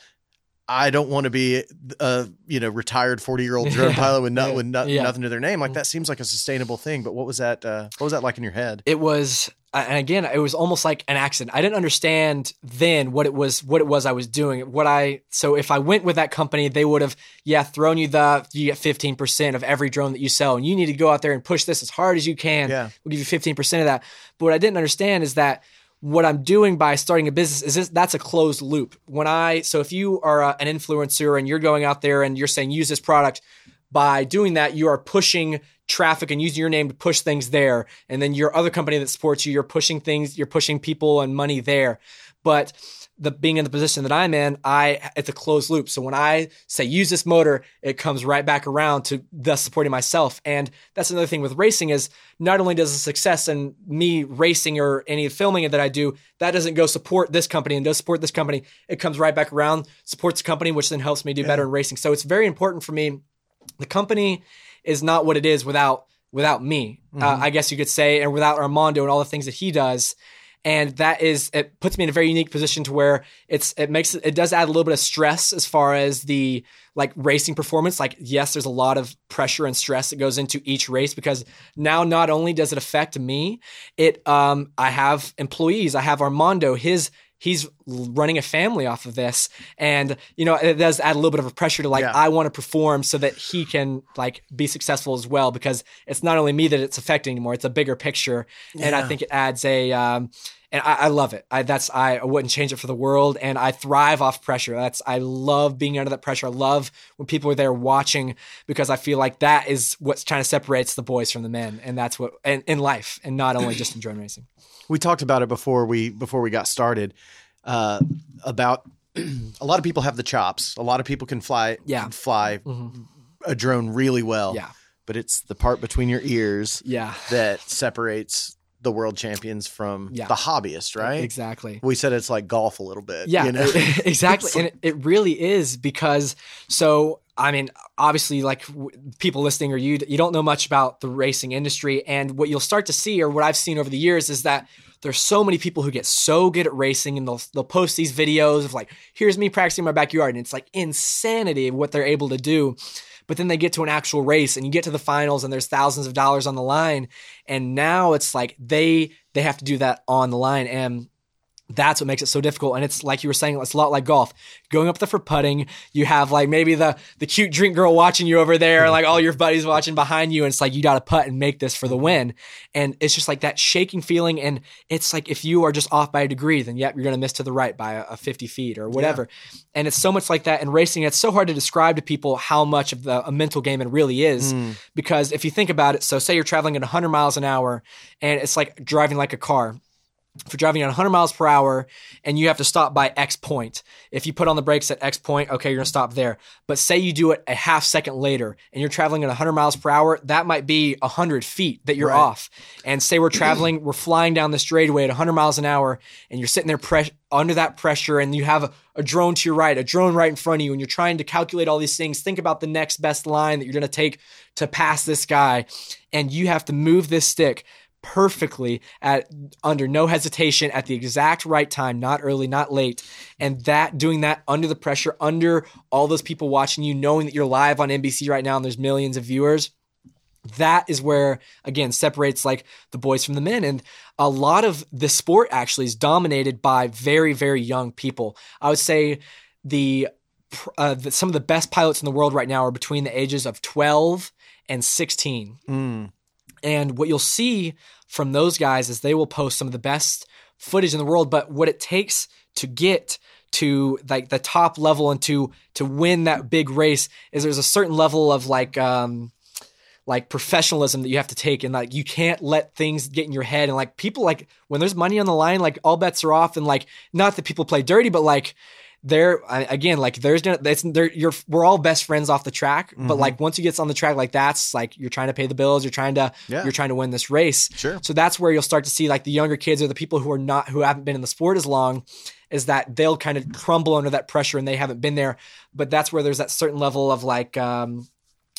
[SPEAKER 1] i don't want to be a you know retired 40 year old drone
[SPEAKER 3] Yeah.
[SPEAKER 1] pilot with, not,
[SPEAKER 3] Yeah.
[SPEAKER 1] with not,
[SPEAKER 3] Yeah.
[SPEAKER 1] nothing to their name like that seems like a sustainable thing but what was that uh, what was that like in your head
[SPEAKER 3] it was uh, and again it was almost like an accident i didn't understand then what it was what it was i was doing what i so if i went with that company they would have yeah thrown you the you get 15% of every drone that you sell and you need to go out there and push this as hard as you can
[SPEAKER 1] Yeah.
[SPEAKER 3] we'll give you 15% of that but what i didn't understand is that what i'm doing by starting a business is this, that's a closed loop when i so if you are a, an influencer and you're going out there and you're saying use this product by doing that, you are pushing traffic and using your name to push things there. And then your other company that supports you, you're pushing things, you're pushing people and money there. But the being in the position that I'm in, I it's a closed loop. So when I say use this motor, it comes right back around to thus supporting myself. And that's another thing with racing is not only does the success and me racing or any filming that I do, that doesn't go support this company and does support this company. It comes right back around, supports the company, which then helps me do better in racing. So it's very important for me the company is not what it is without without me uh, i guess you could say and without armando and all the things that he does and that is it puts me in a very unique position to where it's it makes it does add a little bit of stress as far as the like racing performance. Like yes there's a lot of pressure and stress that goes into each race because now not only does it affect me it um i have employees. I have armando his he's running a family off of this and you know it does add a little bit of a pressure to like
[SPEAKER 1] Yeah.
[SPEAKER 3] i want to perform so that he can like be successful as well because it's not only me that it's affecting anymore it's a bigger picture and i think it adds a um and I, I love it. I that's I wouldn't change it for the world, and I thrive off pressure. That's I love being under that pressure. I love when people are there watching because I feel like that is what's kind of separates the boys from the men, and that's what in, in life, and not only just in drone racing.
[SPEAKER 1] We talked about it before we before we got started uh, about a lot of people have the chops. A lot of people can fly
[SPEAKER 3] Yeah.
[SPEAKER 1] can fly a drone really well.
[SPEAKER 3] Yeah.
[SPEAKER 1] But it's the part between your ears
[SPEAKER 3] Yeah,
[SPEAKER 1] that separates the world champions from
[SPEAKER 3] Yeah.
[SPEAKER 1] the hobbyist, right?
[SPEAKER 3] exactly.
[SPEAKER 1] We said it's like golf a little bit.
[SPEAKER 3] Yeah,
[SPEAKER 1] You know?
[SPEAKER 3] exactly. and it, it really is because so I mean, obviously, like w- people listening or you, you don't know much about the racing industry, and what you'll start to see, or what I've seen over the years, is that there's so many people who get so good at racing, and they'll they'll post these videos of like, here's me practicing in my backyard, and it's like insanity what they're able to do. But then they get to an actual race, and you get to the finals, and there's thousands of dollars on the line, and now it's like they they have to do that on the line, and that's what makes it so difficult. And it's like you were saying, it's a lot like golf. Going up there for putting, you have like maybe the the cute drink girl watching you over there, like all your buddies watching behind you, and it's like you got to putt and make this for the win. And it's just like that shaking feeling. And it's like if you are just off by a degree, then yep, you're gonna miss to the right by a, a 50 feet or whatever. And it's so much like that in racing. It's so hard to describe to people how much of the a mental game it really is. Hmm. Because if you think about it, so say you're traveling at 100 miles an hour, and it's like driving like a car if you're driving at 100 miles per hour and you have to stop by X point, if you put on the brakes at X point, okay, you're gonna stop there. But say you do it a half second later and you're traveling at 100 miles per hour, that might be 100 feet that you're
[SPEAKER 1] Right.
[SPEAKER 3] off. And say we're traveling, we're flying down the straightaway at 100 miles an hour, and you're sitting there press- under that pressure, and you have a, a drone to your right, a drone right in front of you, and you're trying to calculate all these things. Think about the next best line that you're gonna take to pass this guy, and you have to move this stick perfectly at under no hesitation at the exact right time not early not late. And that doing that under the pressure under all those people watching you knowing that you're live on NBC right now and there's millions of viewers that is where again separates like the boys from the men. And a lot of the sport actually is dominated by very very young people. I would say the, uh, the some of the best pilots in the world right now are between the ages of 12 and 16
[SPEAKER 1] Mm.
[SPEAKER 3] And what you'll see from those guys is they will post some of the best footage in the world. But what it takes to get to like the top level and to to win that big race is there's a certain level of like um like professionalism that you have to take and like you can't let things get in your head and like people like when there's money on the line like all bets are off and like not that people play dirty but like there I- again like there's gonna it's there you're we're all best friends off the track but
[SPEAKER 1] Mhm.
[SPEAKER 3] like once you get on the track like that's like you're trying to pay the bills you're trying to
[SPEAKER 1] Yeah.
[SPEAKER 3] you're trying to win this race
[SPEAKER 1] Sure.
[SPEAKER 3] so that's where you'll start to see like the younger kids or the people who are not who haven't been in the sport as long is that they'll kind of crumble under that pressure and they haven't been there but that's where there's that certain level of like um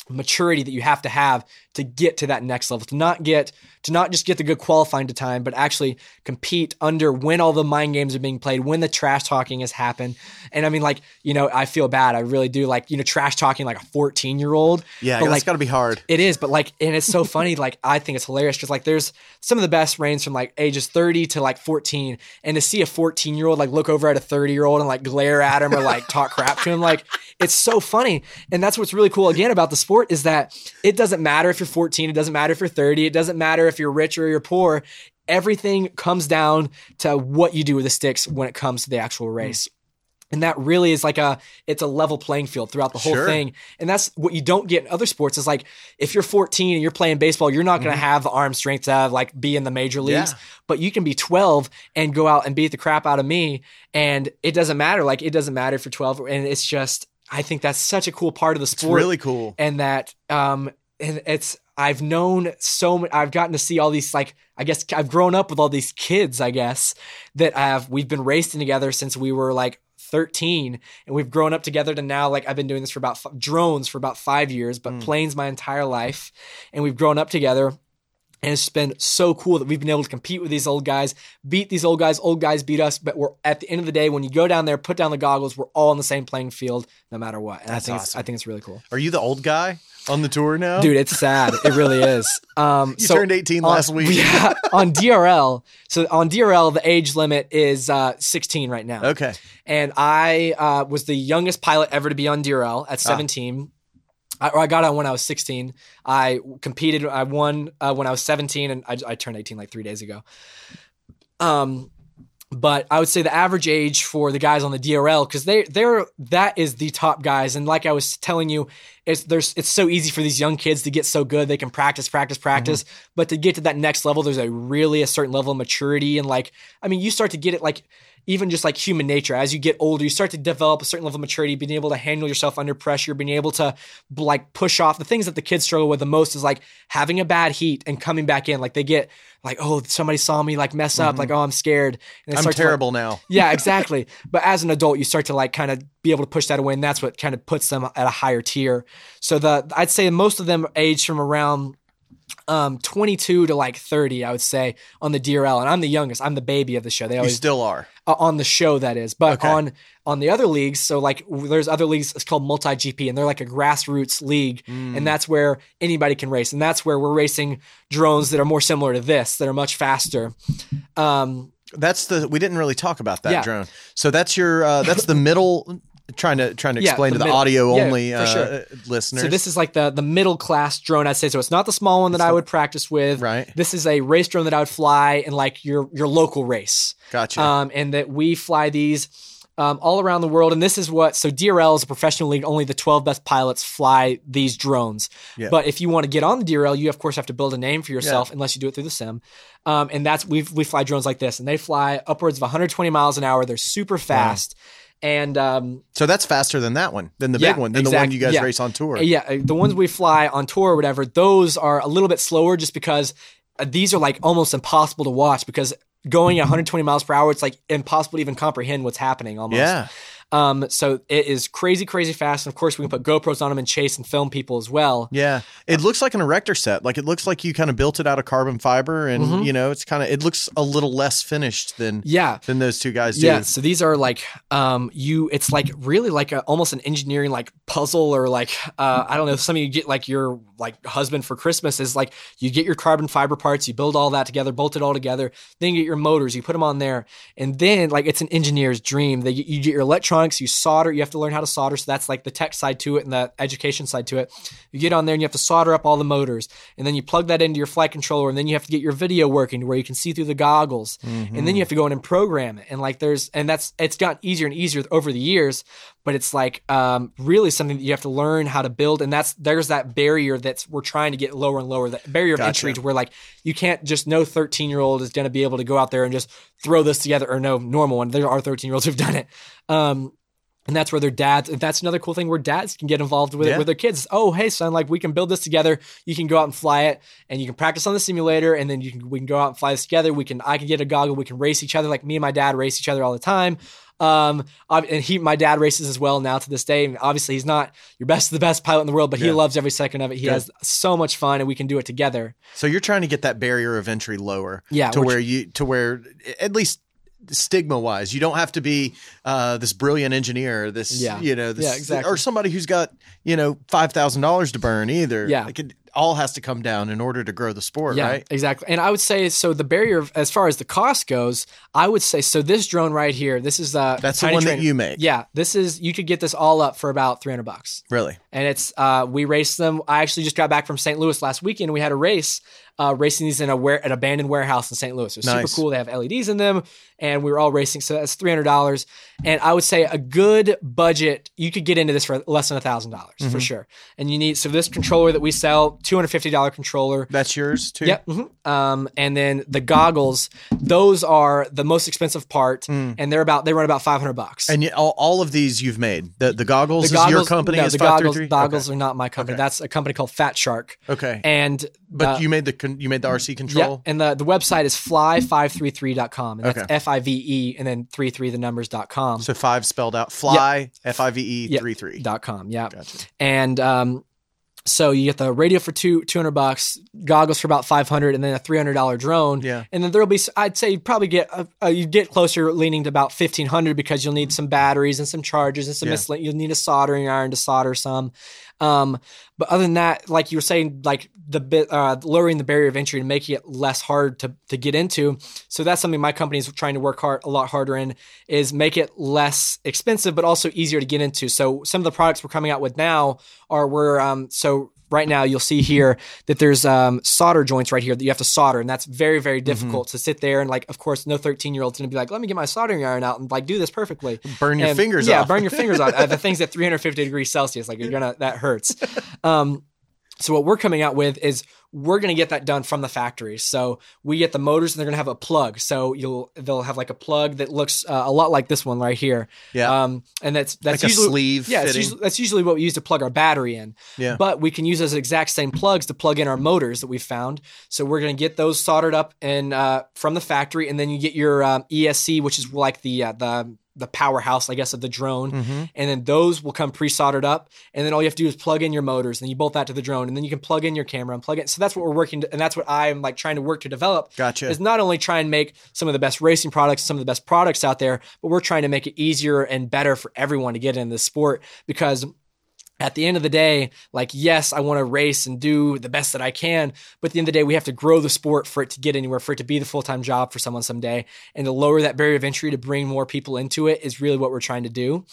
[SPEAKER 3] maturity that you have to have to get to that next level to not get to not just get the good qualifying to time but actually compete under when all the mind games are being played when the trash talking has happened and i mean like you know i feel bad i really do like you know trash talking like a 14 year old
[SPEAKER 1] Yeah,
[SPEAKER 3] But, like,
[SPEAKER 1] got to be hard.
[SPEAKER 3] it is, but like, and it's so funny. Like, I think it's hilarious because like, there's some of the best reigns from like ages 30 to like 14, and to see a 14 year old like look over at a 30 year old and like glare at him or like talk crap to him, like, it's so funny. And that's what's really cool again about the sport is that it doesn't matter if you're 14, it doesn't matter if you're 30, it doesn't matter if you're rich or you're poor. Everything comes down to what you do with the sticks when it comes to the actual race. And that really is like a it's a level playing field throughout the whole
[SPEAKER 1] Sure.
[SPEAKER 3] thing. And that's what you don't get in other sports is like if you're 14 and you're playing baseball, you're not going to have the arm strength to like be in the major leagues,
[SPEAKER 1] Yeah.
[SPEAKER 3] but you can be 12 and go out and beat the crap out of me and it doesn't matter. Like it doesn't matter if you're 12 and it's just I think that's such a cool part of the
[SPEAKER 1] It's
[SPEAKER 3] sport
[SPEAKER 1] really cool.
[SPEAKER 3] and that um and it's I've known so many I've gotten to see all these like I guess I've grown up with all these kids I guess that have we've been racing together since we were like 13 and we've grown up together to now like I've been doing this for about f- drones for about 5 years but
[SPEAKER 1] Mm.
[SPEAKER 3] planes my entire life and we've grown up together and it's been so cool that we've been able to compete with these old guys, beat these old guys. Old guys beat us, but we're at the end of the day when you go down there, put down the goggles, we're all on the same playing field, no matter what. And
[SPEAKER 1] That's
[SPEAKER 3] I think it's,
[SPEAKER 1] awesome.
[SPEAKER 3] I think it's really cool,
[SPEAKER 1] Are you the old guy on the tour now?
[SPEAKER 3] dude. It's sad. It really is. Um,
[SPEAKER 1] you
[SPEAKER 3] so
[SPEAKER 1] turned 18
[SPEAKER 3] on-
[SPEAKER 1] last week.
[SPEAKER 3] Yeah, on DRL. So on DRL, the age limit is uh, 16 right now.
[SPEAKER 1] Okay.
[SPEAKER 3] And I uh, was the youngest pilot ever to be on DRL
[SPEAKER 1] Ah.
[SPEAKER 3] at 17. I, or I got on when I was 16. I competed. I won uh, when I was 17, and I, I turned 18 like three days ago. Um, but I would say the average age for the guys on the DRL because they they're that is the top guys. And like I was telling you, it's there's it's so easy for these young kids to get so good. They can practice, practice, practice. But to get to that next level, there's a really a certain level of maturity and like I mean, you start to get it like even just like human nature as you get older you start to develop a certain level of maturity being able to handle yourself under pressure being able to like push off the things that the kids struggle with the most is like having a bad heat and coming back in like they get like oh somebody saw me like mess up like mm-hmm. oh i'm scared and
[SPEAKER 1] I'm
[SPEAKER 3] to, like-
[SPEAKER 1] terrible now.
[SPEAKER 3] yeah, exactly. but as an adult, you start to like kind of be able to push that away, and that's what kind of puts them at a higher tier. So the I'd say most of them age from around um 22 to like 30, I would say on the DRL, and I'm the youngest. I'm the baby of the show. They
[SPEAKER 1] You
[SPEAKER 3] always
[SPEAKER 1] still are.
[SPEAKER 3] uh, on the show that is but
[SPEAKER 1] Okay.
[SPEAKER 3] on on the other leagues so like there's other leagues it's called multi gp and they're like a grassroots league
[SPEAKER 1] Mm.
[SPEAKER 3] and that's where anybody can race and that's where we're racing drones that are more similar to this that are much faster um
[SPEAKER 1] That's the we didn't really talk about that
[SPEAKER 3] Yeah.
[SPEAKER 1] drone. So that's your uh, that's the middle. Trying to trying to
[SPEAKER 3] Yeah,
[SPEAKER 1] explain
[SPEAKER 3] the
[SPEAKER 1] to the audio
[SPEAKER 3] Yeah,
[SPEAKER 1] only uh,
[SPEAKER 3] sure.
[SPEAKER 1] listeners.
[SPEAKER 3] so this is like the the middle class drone i'd say so it's not the small one that i would practice with
[SPEAKER 1] right.
[SPEAKER 3] this is a race drone that i would fly in like your your local race
[SPEAKER 1] Gotcha.
[SPEAKER 3] um, and that we fly these um, all around the world. And this is what so DRL is a professional league. Only the 12 best pilots fly these drones.
[SPEAKER 1] Yeah.
[SPEAKER 3] But if you want to get on the DRL, you of course have to build a name for yourself, unless you do it through the sim. Um, and that's we we fly drones like this, and they fly upwards of 120 miles an hour. They're super fast. And um,
[SPEAKER 1] So that's faster than that one, than the
[SPEAKER 3] Yeah,
[SPEAKER 1] big one, than the one you guys
[SPEAKER 3] yeah.
[SPEAKER 1] race on tour.
[SPEAKER 3] yeah, uh, the ones we fly on tour or whatever, those are a little bit slower just because uh, these are like almost impossible to watch because going 120 miles per hour, it's like impossible to even comprehend what's happening almost.
[SPEAKER 1] Yeah.
[SPEAKER 3] Um, so it is crazy, crazy fast. And of course, we can put GoPros on them and chase and film people as well.
[SPEAKER 1] Yeah. It looks like an erector set. Like it looks like you kind of built it out of carbon fiber and
[SPEAKER 3] Mhm.
[SPEAKER 1] you know, it's kind of it looks a little less finished than
[SPEAKER 3] Yeah.
[SPEAKER 1] than those two guys do.
[SPEAKER 3] Yeah, so these are like um you it's like really like a, almost an engineering like puzzle or like uh I don't know Some of you get like your like husband for Christmas is like you get your carbon fiber parts, you build all that together, bolt it all together, then you get your motors, you put them on there, and then like it's an engineer's dream. They you get your electronics, you solder, you have to learn how to solder, so that's like the tech side to it and the education side to it. You get on there and you have to solder up all the motors, and then you plug that into your flight controller, and then you have to get your video working to where you can see through the goggles, and then mm-hmm. you have to go in and program it, and like there's and that's it's gotten easier and easier over the years, but it's like um, really something that you have to learn how to build, and that's there's that barrier that's we're trying to get lower and lower, that barrier of
[SPEAKER 1] Gotcha.
[SPEAKER 3] entry to where like you can't just no 13 year old is going to be able to go out there and just throw this together, or no normal one. There are 13 year olds who've done it. Um, and that's where their dads. That's another cool thing where dads can get involved with
[SPEAKER 1] Yeah.
[SPEAKER 3] it with their kids. Oh, hey son, like we can build this together. You can go out and fly it, and you can practice on the simulator, and then you can we can go out and fly this together. We can I can get a goggle. We can race each other. Like me and my dad race each other all the time. Um, and he my dad races as well now to this day. And obviously, he's not your best the best pilot in the world, but he
[SPEAKER 1] Yeah.
[SPEAKER 3] loves every second of it. He
[SPEAKER 1] Good.
[SPEAKER 3] has so much fun, and we can do it together.
[SPEAKER 1] So you're trying to get that barrier of entry lower.
[SPEAKER 3] Yeah,
[SPEAKER 1] To where you to where at least stigma wise, you don't have to be uh, this brilliant engineer, this
[SPEAKER 3] Yeah.
[SPEAKER 1] you know, this,
[SPEAKER 3] Yeah, exactly.
[SPEAKER 1] or somebody who's got you know five thousand dollars to burn either.
[SPEAKER 3] Yeah.
[SPEAKER 1] like it all has to come down in order to grow the sport,
[SPEAKER 3] Yeah,
[SPEAKER 1] right?
[SPEAKER 3] exactly. And I would say so. The barrier, of, as far as the cost goes, I would say so. This drone right here, this is uh,
[SPEAKER 1] That's the one that you make.
[SPEAKER 3] Yeah, this is you could get this all up for about three hundred bucks.
[SPEAKER 1] Really?
[SPEAKER 3] and it's uh, we raced them. I actually just got back from St. Louis last weekend. We had a race uh, racing these in a ware, an abandoned warehouse in St. Louis. It was
[SPEAKER 1] Nice.
[SPEAKER 3] super cool. They have LEDs in them, and we were all racing. So that's three hundred dollars. And I would say a good budget, you could get into this for less than a thousand dollars
[SPEAKER 1] Mm-hmm.
[SPEAKER 3] for sure. And you need so this controller that we sell, two hundred fifty dollar controller.
[SPEAKER 1] That's yours too.
[SPEAKER 3] Yep. mhm. Um, and then the goggles, those are the most expensive part, and they're about they run about five hundred bucks.
[SPEAKER 1] Mm. And you, all, all of these you've made. The the goggles
[SPEAKER 3] the
[SPEAKER 1] is
[SPEAKER 3] goggles,
[SPEAKER 1] your company.
[SPEAKER 3] no,
[SPEAKER 1] is
[SPEAKER 3] the goggles,
[SPEAKER 1] 533?
[SPEAKER 3] goggles are not my company.
[SPEAKER 1] Okay.
[SPEAKER 3] That's a company called Fat Shark.
[SPEAKER 1] Okay. okay.
[SPEAKER 3] And
[SPEAKER 1] But
[SPEAKER 3] uh,
[SPEAKER 1] you made the you made the RC
[SPEAKER 3] yeah,
[SPEAKER 1] control.
[SPEAKER 3] and the, the website is fly533.com. And that's
[SPEAKER 1] Okay.
[SPEAKER 3] F I V E and then 33 the numbers.com.
[SPEAKER 1] So five spelled out. Fly F I V E
[SPEAKER 3] Yep.
[SPEAKER 1] three three.
[SPEAKER 3] dot com. Yeah.
[SPEAKER 1] Gotcha.
[SPEAKER 3] And um, so you get the radio for two two hundred bucks, goggles for about five hundred, and then a three hundred dollar drone.
[SPEAKER 1] Yeah.
[SPEAKER 3] And then there'll be, I'd say, you probably get uh, uh, you get closer, leaning to about fifteen hundred because you'll need some batteries and some chargers and some
[SPEAKER 1] Yeah.
[SPEAKER 3] miscellaneous. You'll need a soldering iron to solder some. Um, but other than that, like you were saying, like the bit uh, lowering the barrier of entry and making it less hard to to get into. So that's something my company is trying to work hard a lot harder in is make it less expensive, but also easier to get into. So some of the products we're coming out with now are we're um so right now you'll see here that there's um, solder joints right here that you have to solder and that's very very difficult to sit there and like of course no 13 year old's gonna be like let me get my soldering iron out and like do this perfectly.
[SPEAKER 1] Burn your
[SPEAKER 3] And-
[SPEAKER 1] fingers
[SPEAKER 3] yeah
[SPEAKER 1] off.
[SPEAKER 3] burn your fingers off Uh, the things at 350 degrees celsius like you're gonna that hurts. Um so what we're coming out with is we're going to get that done from the factory. So we get the motors and they're going to have a plug. So you'll they'll have like a plug that looks uh, a lot like this one right here.
[SPEAKER 1] Yeah.
[SPEAKER 3] Um, and that's that's
[SPEAKER 1] Like a
[SPEAKER 3] usually
[SPEAKER 1] sleeve
[SPEAKER 3] Yeah,
[SPEAKER 1] fitting.
[SPEAKER 3] usually, that's usually what we use to plug our battery in.
[SPEAKER 1] Yeah.
[SPEAKER 3] But we can use those exact same plugs to plug in our motors that we found. So we're going to get those soldered up and uh, from the factory, and then you get your um, ESC, which is like the uh, the the powerhouse, I guess, of the drone.
[SPEAKER 1] Mm-hmm.
[SPEAKER 3] And then those will come pre-soldered up, and then all you have to do is plug in your motors, and then you bolt that to the drone, and then you can plug in your camera and plug it. So that's what we're working, to, and that's what I'm like trying to work to develop.
[SPEAKER 1] Gotcha.
[SPEAKER 3] Is not only try and make some of the best racing products, some of the best products out there, but we're trying to make it easier and better for everyone to get in the sport because at the end of the day, like, yes, I want to race and do the best that I can. But at the end of the day, we have to grow the sport for it to get anywhere, for it to be the full time job for someone someday. And to lower that barrier of entry to bring more people into it is really what we're trying to do.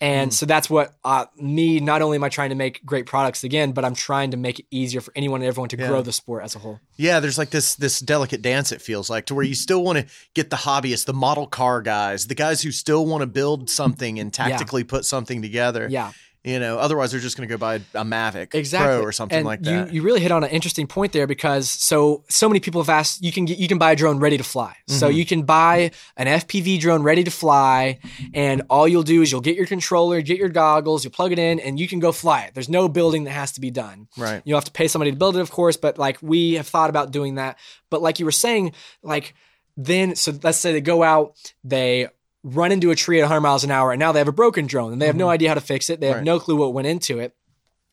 [SPEAKER 3] And
[SPEAKER 1] Mm.
[SPEAKER 3] so that's what uh, me. Not only am I trying to make great products again, but I'm trying to make it easier for anyone and everyone to
[SPEAKER 1] Yeah.
[SPEAKER 3] grow the sport as a whole.
[SPEAKER 1] Yeah, there's like this this delicate dance. It feels like to where you still want to get the hobbyists, the model car guys, the guys who still want to build something and tactically put something together.
[SPEAKER 3] Yeah.
[SPEAKER 1] You know, otherwise they're just going to go buy a Mavic
[SPEAKER 3] exactly
[SPEAKER 1] Pro or something
[SPEAKER 3] And
[SPEAKER 1] like
[SPEAKER 3] you,
[SPEAKER 1] that.
[SPEAKER 3] You really hit on an interesting point there because so so many people have asked you can get you can buy a drone ready to fly. So
[SPEAKER 1] Mm-hmm.
[SPEAKER 3] you can buy an FPV drone ready to fly, and all you'll do is you'll get your controller, get your goggles, you plug it in, and you can go fly it. There's no building that has to be done.
[SPEAKER 1] right.
[SPEAKER 3] You'll have to pay somebody to build it, of course, but like we have thought about doing that. But like you were saying, like then so let's say they go out, they run into a tree at 100 miles an hour, and now they have a broken drone, and they have no mm-hmm. idea how to fix it. They have
[SPEAKER 1] Right.
[SPEAKER 3] no clue what went into it,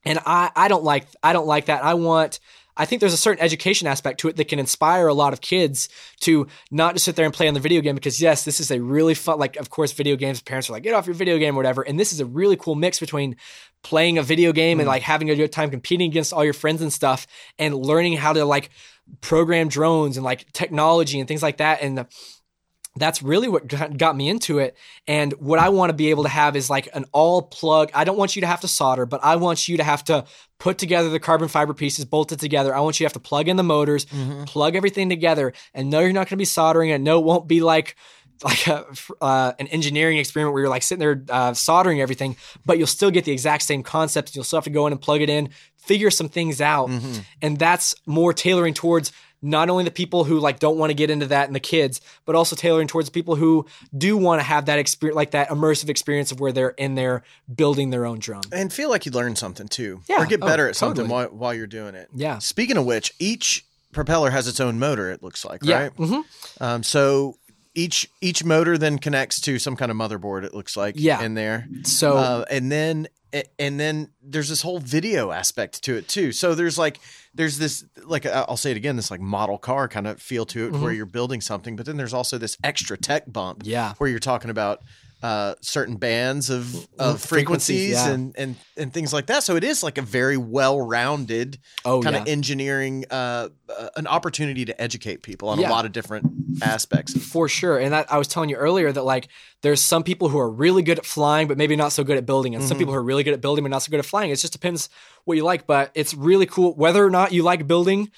[SPEAKER 3] and I I don't like I don't like that. I want. I think there's a certain education aspect to it that can inspire a lot of kids to not just sit there and play on the video game because yes, this is a really fun like of course video games parents are like get off your video game or whatever and this is a really cool mix between playing a video game and mm. like having a good time competing against all your friends and stuff and learning how to like program drones and like technology and things like that and that's really what got me into it. And what i want to be able to have is like an all plug. I don't want you to have to solder but i want you to have to put together the carbon fiber pieces bolted together. I want you to have to plug in the motors plug everything together and no you're not going to be soldering and no it won't be like like a, uh, an engineering experiment where you're like sitting there uh, soldering everything, but you'll still get the exact same concept. You'll still have to go in and plug it in, figure some things out, and that's more tailoring towards not only the people who like don't want to get into that and the kids, but also tailoring towards people who do want to have that experience, like that immersive experience of where they're in there building their own drum
[SPEAKER 1] and feel like you learn something too.
[SPEAKER 3] Yeah.
[SPEAKER 1] Or get
[SPEAKER 3] Oh,
[SPEAKER 1] better at something
[SPEAKER 3] totally.
[SPEAKER 1] while, while you're doing it.
[SPEAKER 3] Yeah.
[SPEAKER 1] Speaking of which, each propeller has its own motor, it looks like,
[SPEAKER 3] Yeah.
[SPEAKER 1] right?
[SPEAKER 3] hmm
[SPEAKER 1] Um, so each each motor then connects to some kind of motherboard, it looks like,
[SPEAKER 3] Yeah.
[SPEAKER 1] in there.
[SPEAKER 3] So
[SPEAKER 1] uh, and then and then there's this whole video aspect to it too. So there's like there's this like I'll say it again, this like model car kind of feel to it
[SPEAKER 3] Mm-hmm.
[SPEAKER 1] where you're building something, but then there's also this extra tech bump
[SPEAKER 3] yeah,
[SPEAKER 1] where you're talking about uh, certain bands of, of
[SPEAKER 3] Frequencies,
[SPEAKER 1] frequencies
[SPEAKER 3] yeah.
[SPEAKER 1] and, and and things like that. So it is like a very well-rounded
[SPEAKER 3] oh
[SPEAKER 1] kind
[SPEAKER 3] yeah.
[SPEAKER 1] of engineering, uh, uh, an opportunity to educate people on
[SPEAKER 3] Yeah.
[SPEAKER 1] a lot of different aspects.
[SPEAKER 3] For sure. And that I was telling you earlier that like there's some people who are really good at flying, but maybe not so good at building, and some
[SPEAKER 1] Mhm.
[SPEAKER 3] people who are really good at building, but not so good at flying. It just depends what you like. But it's really cool whether or not you like building.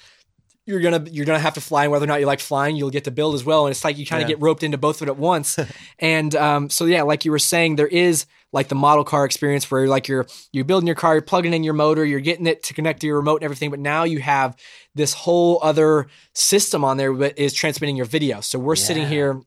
[SPEAKER 3] You're gonna you're gonna have to fly, and whether or not you like flying, you'll get to build as well. And it's like you kind of
[SPEAKER 1] Yeah.
[SPEAKER 3] get roped into both of it at once. and um, so yeah, like you were saying, there is like the model car experience where like you're you're building your car, you're plugging in your motor, you're getting it to connect to your remote and everything. But now you have this whole other system on there that is transmitting your video. So we're sitting here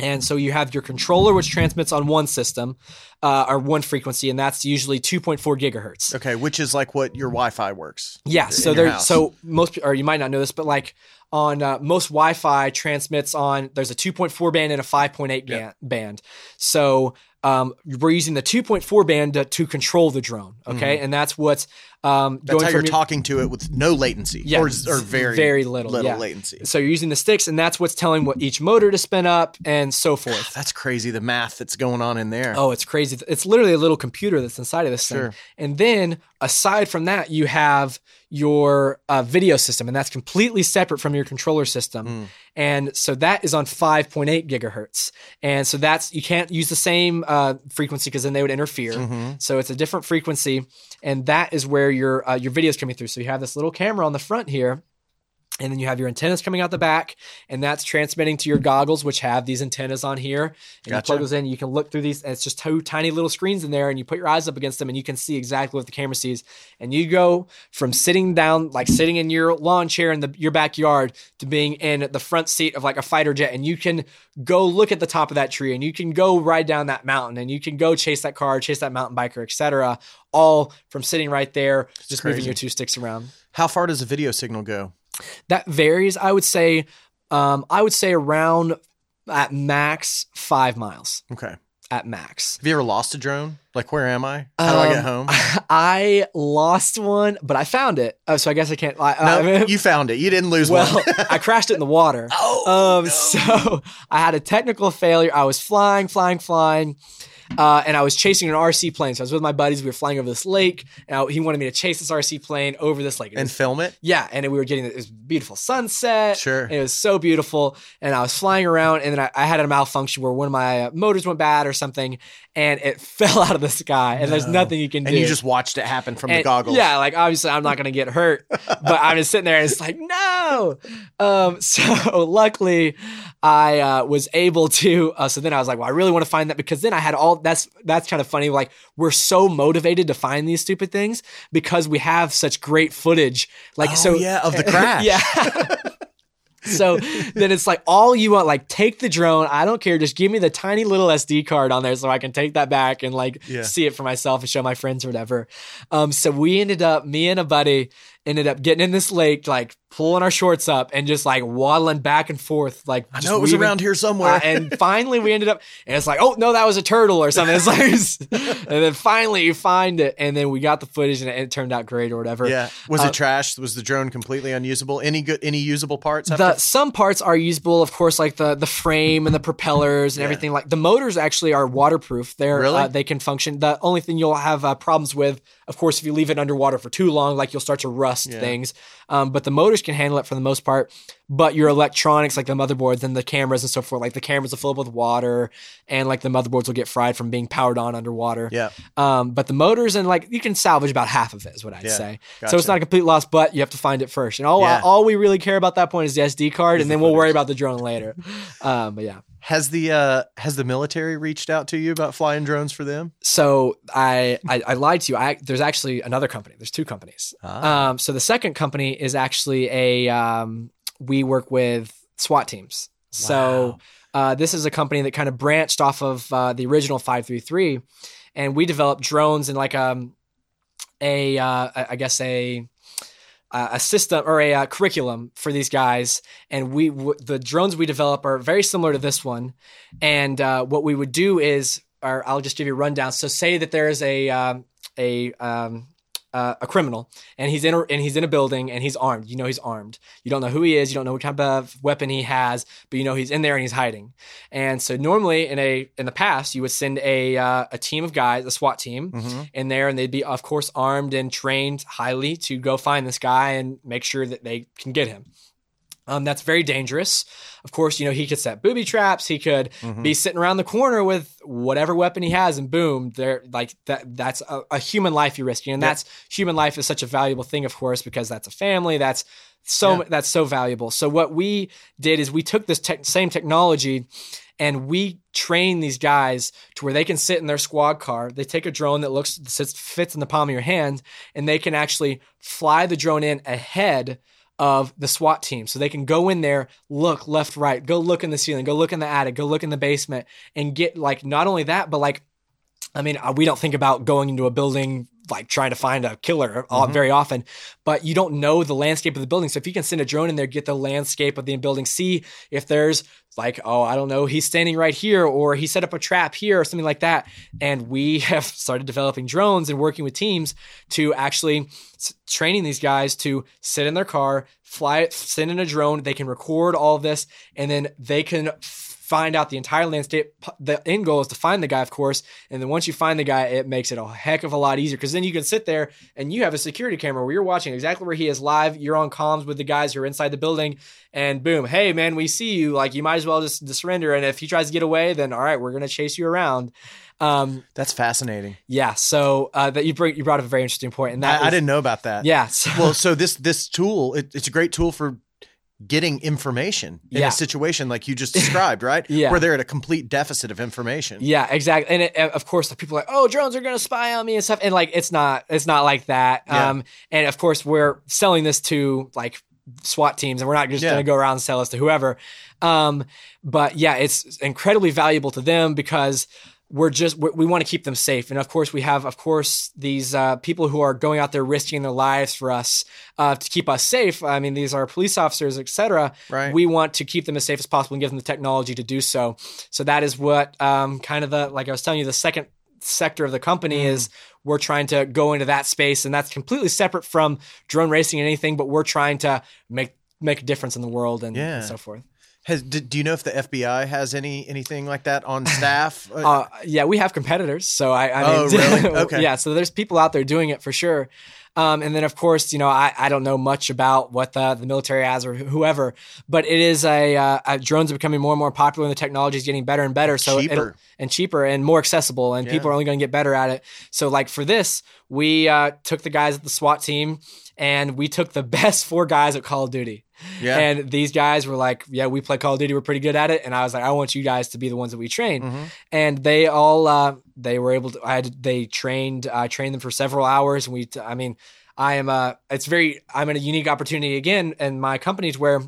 [SPEAKER 3] and so you have your controller, which transmits on one system uh, or one frequency, and that's usually 2.4 gigahertz.
[SPEAKER 1] okay, which is like what your Wi-Fi works.
[SPEAKER 3] Yeah. So there.
[SPEAKER 1] house.
[SPEAKER 3] So most, or you might not know this, but like on uh, most Wi-Fi transmits on there's a 2.4 band and a 5.8
[SPEAKER 1] Yep.
[SPEAKER 3] band. So um, we're using the 2.4 band to, to control the drone. Okay, and that's what's um,
[SPEAKER 1] Mm-hmm. That's
[SPEAKER 3] going
[SPEAKER 1] how you're
[SPEAKER 3] your-
[SPEAKER 1] talking to it with no latency,
[SPEAKER 3] Yeah,
[SPEAKER 1] or, or very
[SPEAKER 3] very little,
[SPEAKER 1] little
[SPEAKER 3] yeah.
[SPEAKER 1] latency.
[SPEAKER 3] So you're using the sticks, and that's what's telling what each motor to spin up and so forth.
[SPEAKER 1] That's crazy. The math that's going on in there.
[SPEAKER 3] Oh, it's crazy. It's literally a little computer that's inside of this
[SPEAKER 1] Sure.
[SPEAKER 3] thing. And then aside from that, you have your uh, video system, and that's completely separate from your controller system.
[SPEAKER 1] Mm.
[SPEAKER 3] And so that is on 5.8 gigahertz. And so that's, you can't use the same uh, frequency because then they would interfere.
[SPEAKER 1] Mhm.
[SPEAKER 3] So it's a different frequency. And that is where your, uh, your video is coming through. So you have this little camera on the front here. And then you have your antennas coming out the back, and that's transmitting to your goggles, which have these antennas on here. And you plug those in. You can look through these, and it's just two tiny little screens in there, and you put your eyes up against them, and you can see exactly what the camera sees. And you go from sitting down, like sitting in your lawn chair in the, your backyard, to being in the front seat of like a fighter jet, and you can go look at the top of that tree, and you can go ride down that mountain, and you can go chase that car, chase that mountain biker, etc. All from sitting right there, just moving your two sticks around
[SPEAKER 1] How far does the video signal go?
[SPEAKER 3] That varies i would say um, i would say around at max five miles
[SPEAKER 1] Okay.
[SPEAKER 3] at max
[SPEAKER 1] Have you ever lost a drone? Like, where am I? How do I get
[SPEAKER 3] Um,
[SPEAKER 1] home?
[SPEAKER 3] i lost one but i found it oh so i guess i can't I,
[SPEAKER 1] No,
[SPEAKER 3] I-
[SPEAKER 1] you found it. You didn't lose one.
[SPEAKER 3] well
[SPEAKER 1] one.
[SPEAKER 3] i crashed it in the water
[SPEAKER 1] oh,
[SPEAKER 3] um
[SPEAKER 1] no.
[SPEAKER 3] so i had a technical failure i was flying flying flying uh, and I was chasing an RC plane. So I was with my buddies. We were flying over this lake, and I, he wanted me to chase this RC plane over this lake.
[SPEAKER 1] And
[SPEAKER 3] was
[SPEAKER 1] film it.
[SPEAKER 3] Yeah, and we were getting this beautiful sunset.
[SPEAKER 1] Sure.
[SPEAKER 3] it was so beautiful. And I was flying around, and then I, I had a malfunction where one of my motors went bad or something, and it fell out of of the sky, and there's nothing you can do.
[SPEAKER 1] and you just watched it happen from the goggles.
[SPEAKER 3] Yeah, like obviously I'm not gonna get hurt, but I'm just sitting there and it's like no. Um, so luckily I uh, was able to. Uh, so then I was like, well, I really want to find that because then I had all. That's that's kind of funny. Like we're so motivated to find these stupid things because we have such great footage. Like
[SPEAKER 1] Oh,
[SPEAKER 3] so,
[SPEAKER 1] yeah, of the crash.
[SPEAKER 3] yeah. So then it's like all you want, like take the drone. I don't care. Just give me the tiny little SD card on there so I can take that back and like
[SPEAKER 1] Yeah.
[SPEAKER 3] see it for myself and show my friends or whatever. Um, so we ended up, me and a buddy ended up getting in this lake, like pulling our shorts up and just like waddling back and forth. Like
[SPEAKER 1] I
[SPEAKER 3] just
[SPEAKER 1] know it was
[SPEAKER 3] weaving-
[SPEAKER 1] around here somewhere.
[SPEAKER 3] uh, and finally we ended up, and it's like, oh no, that was a turtle or something. It's like, and then finally you find it, and then we got the footage, and it, it turned out great or whatever.
[SPEAKER 1] yeah. Was
[SPEAKER 3] Uh,
[SPEAKER 1] it trash? Was the drone completely unusable? Any good? Any usable parts?
[SPEAKER 3] The some parts are usable, of course, like the the frame and the propellers and
[SPEAKER 1] Yeah.
[SPEAKER 3] everything. Like the motors actually are waterproof. They're
[SPEAKER 1] Really?
[SPEAKER 3] uh, they can function. The only thing you'll have uh, problems with, of course, if you leave it underwater for too long, like you'll start to rust
[SPEAKER 1] Yeah.
[SPEAKER 3] things. Um, but the motors can handle it for the most part. But your electronics, like the motherboards and the cameras and so forth, like the cameras will fill up with water, and like the motherboards will get fried from being powered on underwater.
[SPEAKER 1] yeah.
[SPEAKER 3] Um, but the motors and like you can salvage about half of it is what I'd
[SPEAKER 1] Yeah,
[SPEAKER 3] say. So it's not a complete loss, but you have to find it first. And all
[SPEAKER 1] Yeah.
[SPEAKER 3] all we really care about that point is the SD card, and
[SPEAKER 1] the
[SPEAKER 3] then we'll worry about the drone later. Um, but yeah.
[SPEAKER 1] Has the uh has the military reached out to you about flying drones for them?
[SPEAKER 3] So I, I I lied to you. I there's actually another company. There's two companies.
[SPEAKER 1] Ah.
[SPEAKER 3] Um, so the second company is actually a um, we work with SWAT teams. So uh, this is a company that kind of branched off of uh, the original 533, and we developed drones and like um a uh, I guess a a system or a uh, curriculum for these guys, and we w- the drones we develop are very similar to this one. And uh, what we would do is, or I'll just give you a rundown. So say that there is a um, a um, uh, a criminal, and he's in a, and he's in a building, and he's armed. You know he's armed. You don't know who he is. You don't know what kind of weapon he has, but you know he's in there and he's hiding. And so normally in a in the past, you would send a uh, a team of guys, a SWAT team,
[SPEAKER 1] Mm-hmm.
[SPEAKER 3] in there, and they'd be of course armed and trained highly to go find this guy and make sure that they can get him. Um, that's very dangerous. Of course, you know, he could set booby traps. He could
[SPEAKER 1] Mm-hmm.
[SPEAKER 3] be sitting around the corner with whatever weapon he has, and boom, there, like that. That's a, a human life you're risking, and
[SPEAKER 1] Yep.
[SPEAKER 3] that's human life is such a valuable thing, of course, because that's a family. That's so
[SPEAKER 1] Yeah.
[SPEAKER 3] that's so valuable. So what we did is we took this tech same technology, and we train these guys to where they can sit in their squad car. They take a drone that looks sits fits in the palm of your hand, and they can actually fly the drone in ahead of the SWAT team. So they can go in there, look left, right, go look in the ceiling, go look in the attic, go look in the basement, and get like not only that, but like, I mean, uh, we don't think about going into a building like trying to find a killer
[SPEAKER 1] Mhm.
[SPEAKER 3] very often, but you don't know the landscape of the building. So if you can send a drone in there, get the landscape of the building, see if there's like, oh, I don't know, he's standing right here, or he set up a trap here, or something like that. And we have started developing drones and working with teams to actually training these guys to sit in their car, fly send in a drone. They can record all of this, and then they can find out the entire landscape. The end goal is to find the guy, of course. And then once you find the guy, it makes it a heck of a lot easier because then you can sit there and you have a security camera where you're watching exactly where he is live. You're on comms with the guys who are inside the building, and boom, hey man, we see you. Like you might as well just, just surrender. And if he tries to get away, then all right, we're gonna chase you around. Um,
[SPEAKER 1] That's fascinating.
[SPEAKER 3] yeah. So uh, that you bring you brought up a very interesting point, and that
[SPEAKER 1] I, I didn't know about that.
[SPEAKER 3] Yeah. So,
[SPEAKER 1] well, so this this tool, it, it's a great tool for getting information in
[SPEAKER 3] Yeah.
[SPEAKER 1] a situation like you just described, right?
[SPEAKER 3] Yeah.
[SPEAKER 1] Where they're at a complete deficit of information.
[SPEAKER 3] Yeah, exactly. And it, of course, the people are like, "Oh, drones are going to spy on me and stuff." And like, it's not. It's not like that.
[SPEAKER 1] Yeah.
[SPEAKER 3] Um, and of course, we're selling this to like SWAT teams, and we're not just
[SPEAKER 1] Yeah.
[SPEAKER 3] going to go around and sell this to whoever. Um, but yeah, it's incredibly valuable to them because we're just we, we want to keep them safe. And of course, we have of course these uh, people who are going out there risking their lives for us uh, to keep us safe. I mean, these are police officers, etc
[SPEAKER 1] Right.
[SPEAKER 3] we want to keep them as safe as possible and give them the technology to do so. So that is what um, kind of the like I was telling you, the second sector of the company
[SPEAKER 1] Mm.
[SPEAKER 3] is we're trying to go into that space, and that's completely separate from drone racing and anything. But we're trying to make make a difference in the world and,
[SPEAKER 1] Yeah.
[SPEAKER 3] and so forth.
[SPEAKER 1] Has do, do you know if the FBI has any anything like that on staff? Uh,
[SPEAKER 3] Uh, yeah, we have competitors, so I. I
[SPEAKER 1] Oh,
[SPEAKER 3] mean,
[SPEAKER 1] really? Okay.
[SPEAKER 3] yeah, so there's people out there doing it for sure. Um, and then, of course, you know, I, I don't know much about what the, the military has or whoever, but it is a, uh, a drones are becoming more and more popular and the technology is getting better and better. So
[SPEAKER 1] Cheaper.
[SPEAKER 3] and cheaper and more accessible, and people are only going to get better at it. So, like for this, we uh, took the guys at the SWAT team and we took the best four guys at Call of Duty.
[SPEAKER 1] Yeah.
[SPEAKER 3] And these guys were like, "Yeah, we play Call of Duty. We're pretty good at it." And I was like, "I want you guys to be the ones that we train."
[SPEAKER 1] Mhm.
[SPEAKER 3] And they all, uh, they were able to. I had, they trained. I trained them for several hours. And we, t- I mean, I am. Uh, it's very. I'm in a unique opportunity again, in my companies where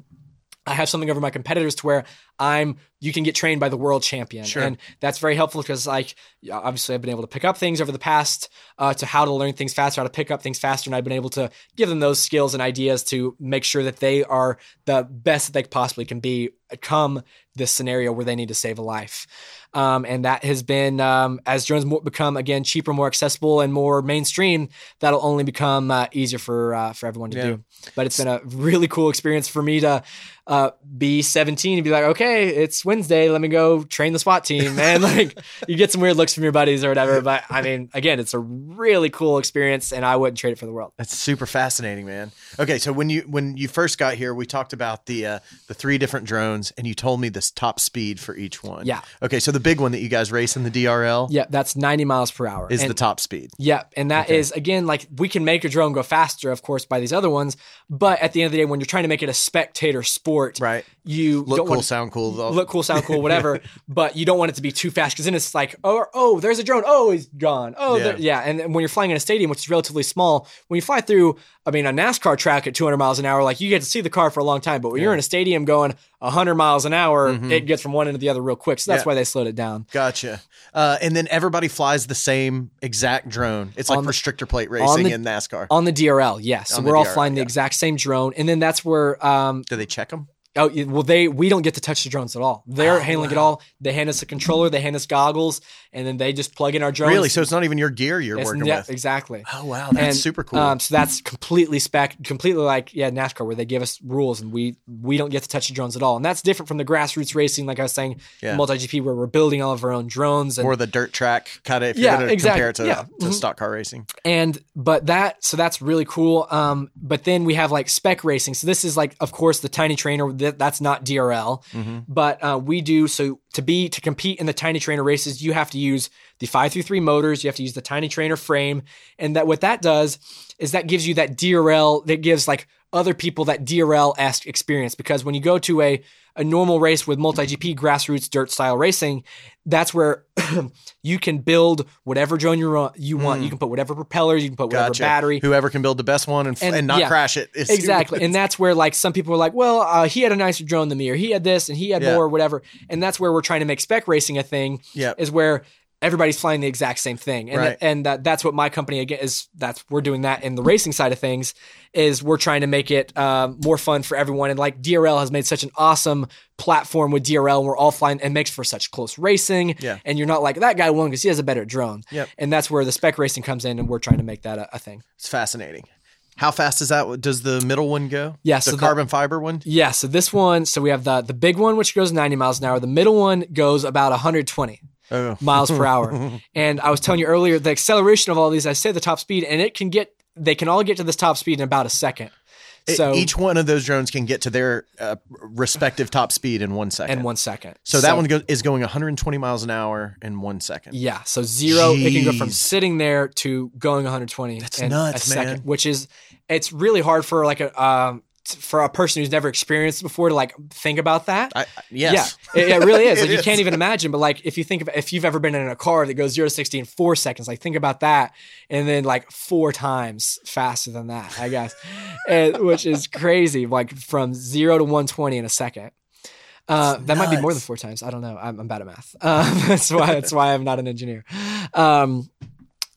[SPEAKER 3] I have something over my competitors to where I'm you can get trained by the world champion.
[SPEAKER 1] Sure.
[SPEAKER 3] And that's very helpful because like obviously I've been able to pick up things over the past uh, to how to learn things faster, how to pick up things faster, and I've been able to give them those skills and ideas to make sure that they are the best that they possibly can be come this scenario where they need to save a life. Um, and that has been um, as drones become again cheaper, more accessible, and more mainstream. That'll only become uh, easier for uh, for everyone to
[SPEAKER 1] Yeah.
[SPEAKER 3] do. But it's been a really cool experience for me to uh, be 17 and be like, okay, it's Wednesday. Let me go train the SWAT team. And like, you get some weird looks from your buddies or whatever. But I mean, again, it's a really cool experience, and I wouldn't trade it for the world.
[SPEAKER 1] That's super fascinating, man. Okay, so when you when you first got here, we talked about the uh, the three different drones, and you told me this top speed for each one.
[SPEAKER 3] Yeah.
[SPEAKER 1] Okay, so the big one that you guys race in the DRL
[SPEAKER 3] Yeah, that's 90 miles per hour.
[SPEAKER 1] is
[SPEAKER 3] And-
[SPEAKER 1] the top speed.
[SPEAKER 3] Yeah, and that is again like we can make a drone go faster, of course, by these other ones. But at the end of the day, when you're trying to make it a spectator sport,
[SPEAKER 1] Right.
[SPEAKER 3] You
[SPEAKER 1] Look
[SPEAKER 3] don't
[SPEAKER 1] cool,
[SPEAKER 3] want
[SPEAKER 1] sound cool. though.
[SPEAKER 3] look cool, sound cool, whatever. but you don't want it to be too fast because then it's like, oh, oh, there's a drone. Oh, he's gone. Oh,
[SPEAKER 1] Yeah.
[SPEAKER 3] yeah. yeah. And then when you're flying in a stadium, which is relatively small, when you fly through, I mean, a NASCAR track at 200 miles an hour, like you get to see the car for a long time. But when you're in a stadium going 100 miles an hour, it gets from one end to the other real quick. So that's
[SPEAKER 1] Mm-hmm. Yeah.
[SPEAKER 3] why they slowed it down.
[SPEAKER 1] Gotcha. Uh, and then everybody flies the same exact drone. It's like
[SPEAKER 3] On
[SPEAKER 1] restrictor plate racing
[SPEAKER 3] the-
[SPEAKER 1] in NASCAR.
[SPEAKER 3] On the DRL, yes.
[SPEAKER 1] On the
[SPEAKER 3] we're all
[SPEAKER 1] DRL,
[SPEAKER 3] flying the exact same drone, and then that's where um,
[SPEAKER 1] Do they check them?
[SPEAKER 3] Oh well, they we don't get to touch the drones at all. They're
[SPEAKER 1] Oh,
[SPEAKER 3] handling it all. They hand us a controller, they hand us goggles, and then they just plug in our drones.
[SPEAKER 1] Really? So it's not even your gear you're
[SPEAKER 3] It's-
[SPEAKER 1] working
[SPEAKER 3] yeah,
[SPEAKER 1] with.
[SPEAKER 3] exactly.
[SPEAKER 1] Oh wow, that's
[SPEAKER 3] And,
[SPEAKER 1] super cool.
[SPEAKER 3] Um, so that's completely spec, completely like yeah NASCAR, where they give us rules and we we don't get to touch the drones at all, and that's different from the grassroots racing, like I was saying,
[SPEAKER 1] Yeah.
[SPEAKER 3] multi GP, where we're building all of our own drones and
[SPEAKER 1] or the dirt track kind of if
[SPEAKER 3] Yeah,
[SPEAKER 1] you're going to
[SPEAKER 3] exactly.
[SPEAKER 1] compare it to,
[SPEAKER 3] Yeah.
[SPEAKER 1] to
[SPEAKER 3] Mhm.
[SPEAKER 1] stock car racing.
[SPEAKER 3] and but that so that's really cool um but then we have like spec racing so this is like of course the tiny trainer that, that's not drl
[SPEAKER 1] Mm-hmm.
[SPEAKER 3] but uh, we do so to be to compete in the tiny trainer races you have to use the 533 motors you have to use the tiny trainer frame. And that what that does is that gives you that drl that gives like other people that drl-esque experience because when you go to a a normal race with multi GP grassroots dirt style racing, that's where you can build whatever drone you want. You want. You can put whatever propellers. You can put whatever.
[SPEAKER 1] Gotcha.
[SPEAKER 3] battery.
[SPEAKER 1] Whoever can build the best one and, and,
[SPEAKER 3] And-
[SPEAKER 1] not
[SPEAKER 3] yeah.
[SPEAKER 1] crash it. is-
[SPEAKER 3] Exactly, and that's where like some people are like, well, uh, he had a nicer drone than me, or he had this, and he had
[SPEAKER 1] Yeah.
[SPEAKER 3] more, whatever. And that's where we're trying to make spec racing a thing.
[SPEAKER 1] Yep.
[SPEAKER 3] is where everybody's flying the exact same thing, and
[SPEAKER 1] Right.
[SPEAKER 3] and that, that's what my company again is. That's we're doing that in the racing side of things. Is we're trying to make it um, more fun for everyone, and like DRL has made such an awesome platform with DRL, and we're all flying, and makes for such close racing.
[SPEAKER 1] Yeah.
[SPEAKER 3] and you're not like that guy won because he has a better drone.
[SPEAKER 1] Yep.
[SPEAKER 3] and that's where the spec racing comes in, and we're trying to make that a, a thing.
[SPEAKER 1] It's fascinating. How fast is that? Does the middle one go?
[SPEAKER 3] Yeah,
[SPEAKER 1] the
[SPEAKER 3] so the-
[SPEAKER 1] carbon fiber one.
[SPEAKER 3] Yeah, so this one, so we have the the big one which goes 90 miles an hour. The middle one goes about 120
[SPEAKER 1] Oh,
[SPEAKER 3] miles per hour. And I was telling you earlier, the acceleration of all these, I say the top speed, and it can get they can all get to this top speed in about a second.
[SPEAKER 1] It-
[SPEAKER 3] So
[SPEAKER 1] each one of those drones can get to their uh, respective top speed in one second.
[SPEAKER 3] in one second.
[SPEAKER 1] so that one go- is going 120 miles an hour in one second.
[SPEAKER 3] Yeah, so zero, it can go from sitting there to going 120.
[SPEAKER 1] That's
[SPEAKER 3] in
[SPEAKER 1] nuts,
[SPEAKER 3] a second,
[SPEAKER 1] man.
[SPEAKER 3] Which is, it's really hard for like a um for a person who's never experienced before to like think about that.
[SPEAKER 1] I, yes.
[SPEAKER 3] Yeah, it, it really is. Like you
[SPEAKER 1] is.
[SPEAKER 3] can't even imagine. But like if you think of if you've ever been in a car that goes zero to sixty in four seconds, like think about that, and then like four times faster than that, I guess, and, which is crazy. Like from zero to one twenty in a second. Uh, that might be more than four times. I don't know. I'm, I'm bad at math. Um, that's why. That's why I'm not an engineer. Um,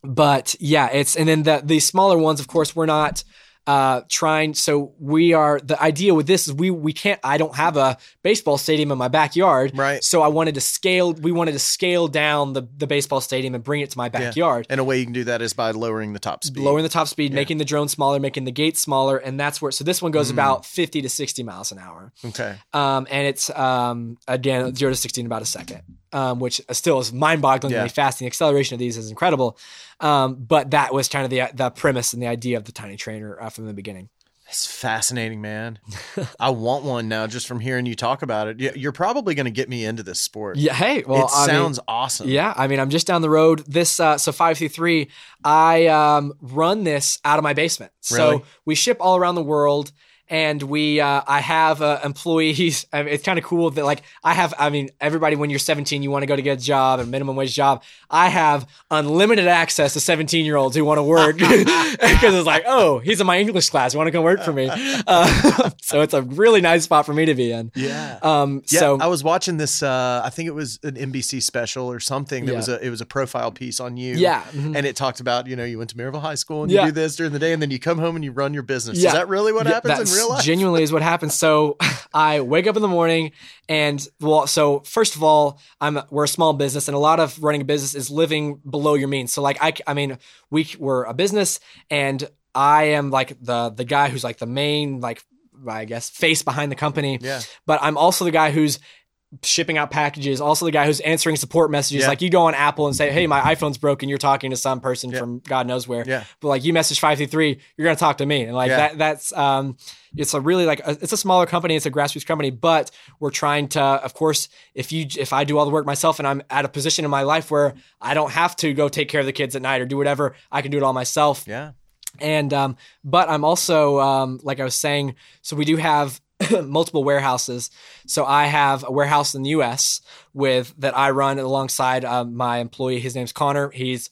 [SPEAKER 3] but yeah, it's and then the the smaller ones, of course, we're not uh trying so we are the idea with this is we we can't i don't have a baseball stadium in my backyard
[SPEAKER 1] Right.
[SPEAKER 3] so i wanted to scale we wanted to scale down the the baseball stadium and bring it to my backyard
[SPEAKER 1] And a way you can do that is by lowering the top speed.
[SPEAKER 3] lowering the top speed making the drone smaller making the gate smaller and that's where so this one
[SPEAKER 1] Mm.
[SPEAKER 3] goes about 50 to 60 miles an hour
[SPEAKER 1] Okay.
[SPEAKER 3] um, and it's um, again zero to sixty in about a second. Um, which still is mind-bogglingly
[SPEAKER 1] Yeah.
[SPEAKER 3] fast. And the acceleration of these is incredible. Um, but that was kind of the the premise and the idea of the tiny trainer uh, from the beginning.
[SPEAKER 1] It's fascinating, man. I want one now just from hearing you talk about it. You- You're probably going to get me into this sport.
[SPEAKER 3] Yeah. Hey. Well,
[SPEAKER 1] it
[SPEAKER 3] I mean,
[SPEAKER 1] sounds awesome.
[SPEAKER 3] Yeah, I mean, I'm just down the road. This uh, so five through three, I um, run this out of my basement.
[SPEAKER 1] Really?
[SPEAKER 3] So we ship all around the world, and we uh, I have uh, employees. I mean, it's kind of cool that like I have. I mean, everybody when you're 17, you want to go to get a job, a minimum wage job. I have unlimited access to 17 year olds who want to work because it's like, oh, he's in my English class. You want to come work for me? Uh, so it's a really nice spot for me to be in.
[SPEAKER 1] Yeah.
[SPEAKER 3] Um,
[SPEAKER 1] Yeah,
[SPEAKER 3] so
[SPEAKER 1] I was watching this. Uh, I think it was an NBC special or something. That
[SPEAKER 3] Yeah.
[SPEAKER 1] was a it was a profile piece on you.
[SPEAKER 3] Yeah, mhm.
[SPEAKER 1] and it talked about you know you went to Maryville High School and
[SPEAKER 3] Yeah.
[SPEAKER 1] you do this during the day, and then you come home and you run your business. Is that really what happens in real life?
[SPEAKER 3] Genuinely is what happens. So I wake up in the morning and well, so first of all, I'm we're a small business and a lot of running a business is living below your means. So like I, I mean, we we're a business and I am like the the guy who's like the main like I guess face behind the company.
[SPEAKER 1] Yeah.
[SPEAKER 3] But I'm also the guy who's shipping out packages, also the guy who's answering support messages.
[SPEAKER 1] Yeah.
[SPEAKER 3] Like you go on Apple and say, "Hey, my iPhone's broken." You're talking to some person
[SPEAKER 1] Yeah.
[SPEAKER 3] from God knows where.
[SPEAKER 1] Yeah.
[SPEAKER 3] But like you message five three three, you're gonna talk to me, and like
[SPEAKER 1] Yeah.
[SPEAKER 3] that. That's um, it's a really like a, it's a smaller company, it's a grassroots company, but we're trying to, of course, if you if I do all the work myself and I'm at a position in my life where I don't have to go take care of the kids at night or do whatever, I can do it all myself
[SPEAKER 1] Yeah.
[SPEAKER 3] and um, but I'm also um, like I was saying, so we do have multiple warehouses. So I have a warehouse in the U.S. with that I run alongside um, my employee. His name's Connor. He's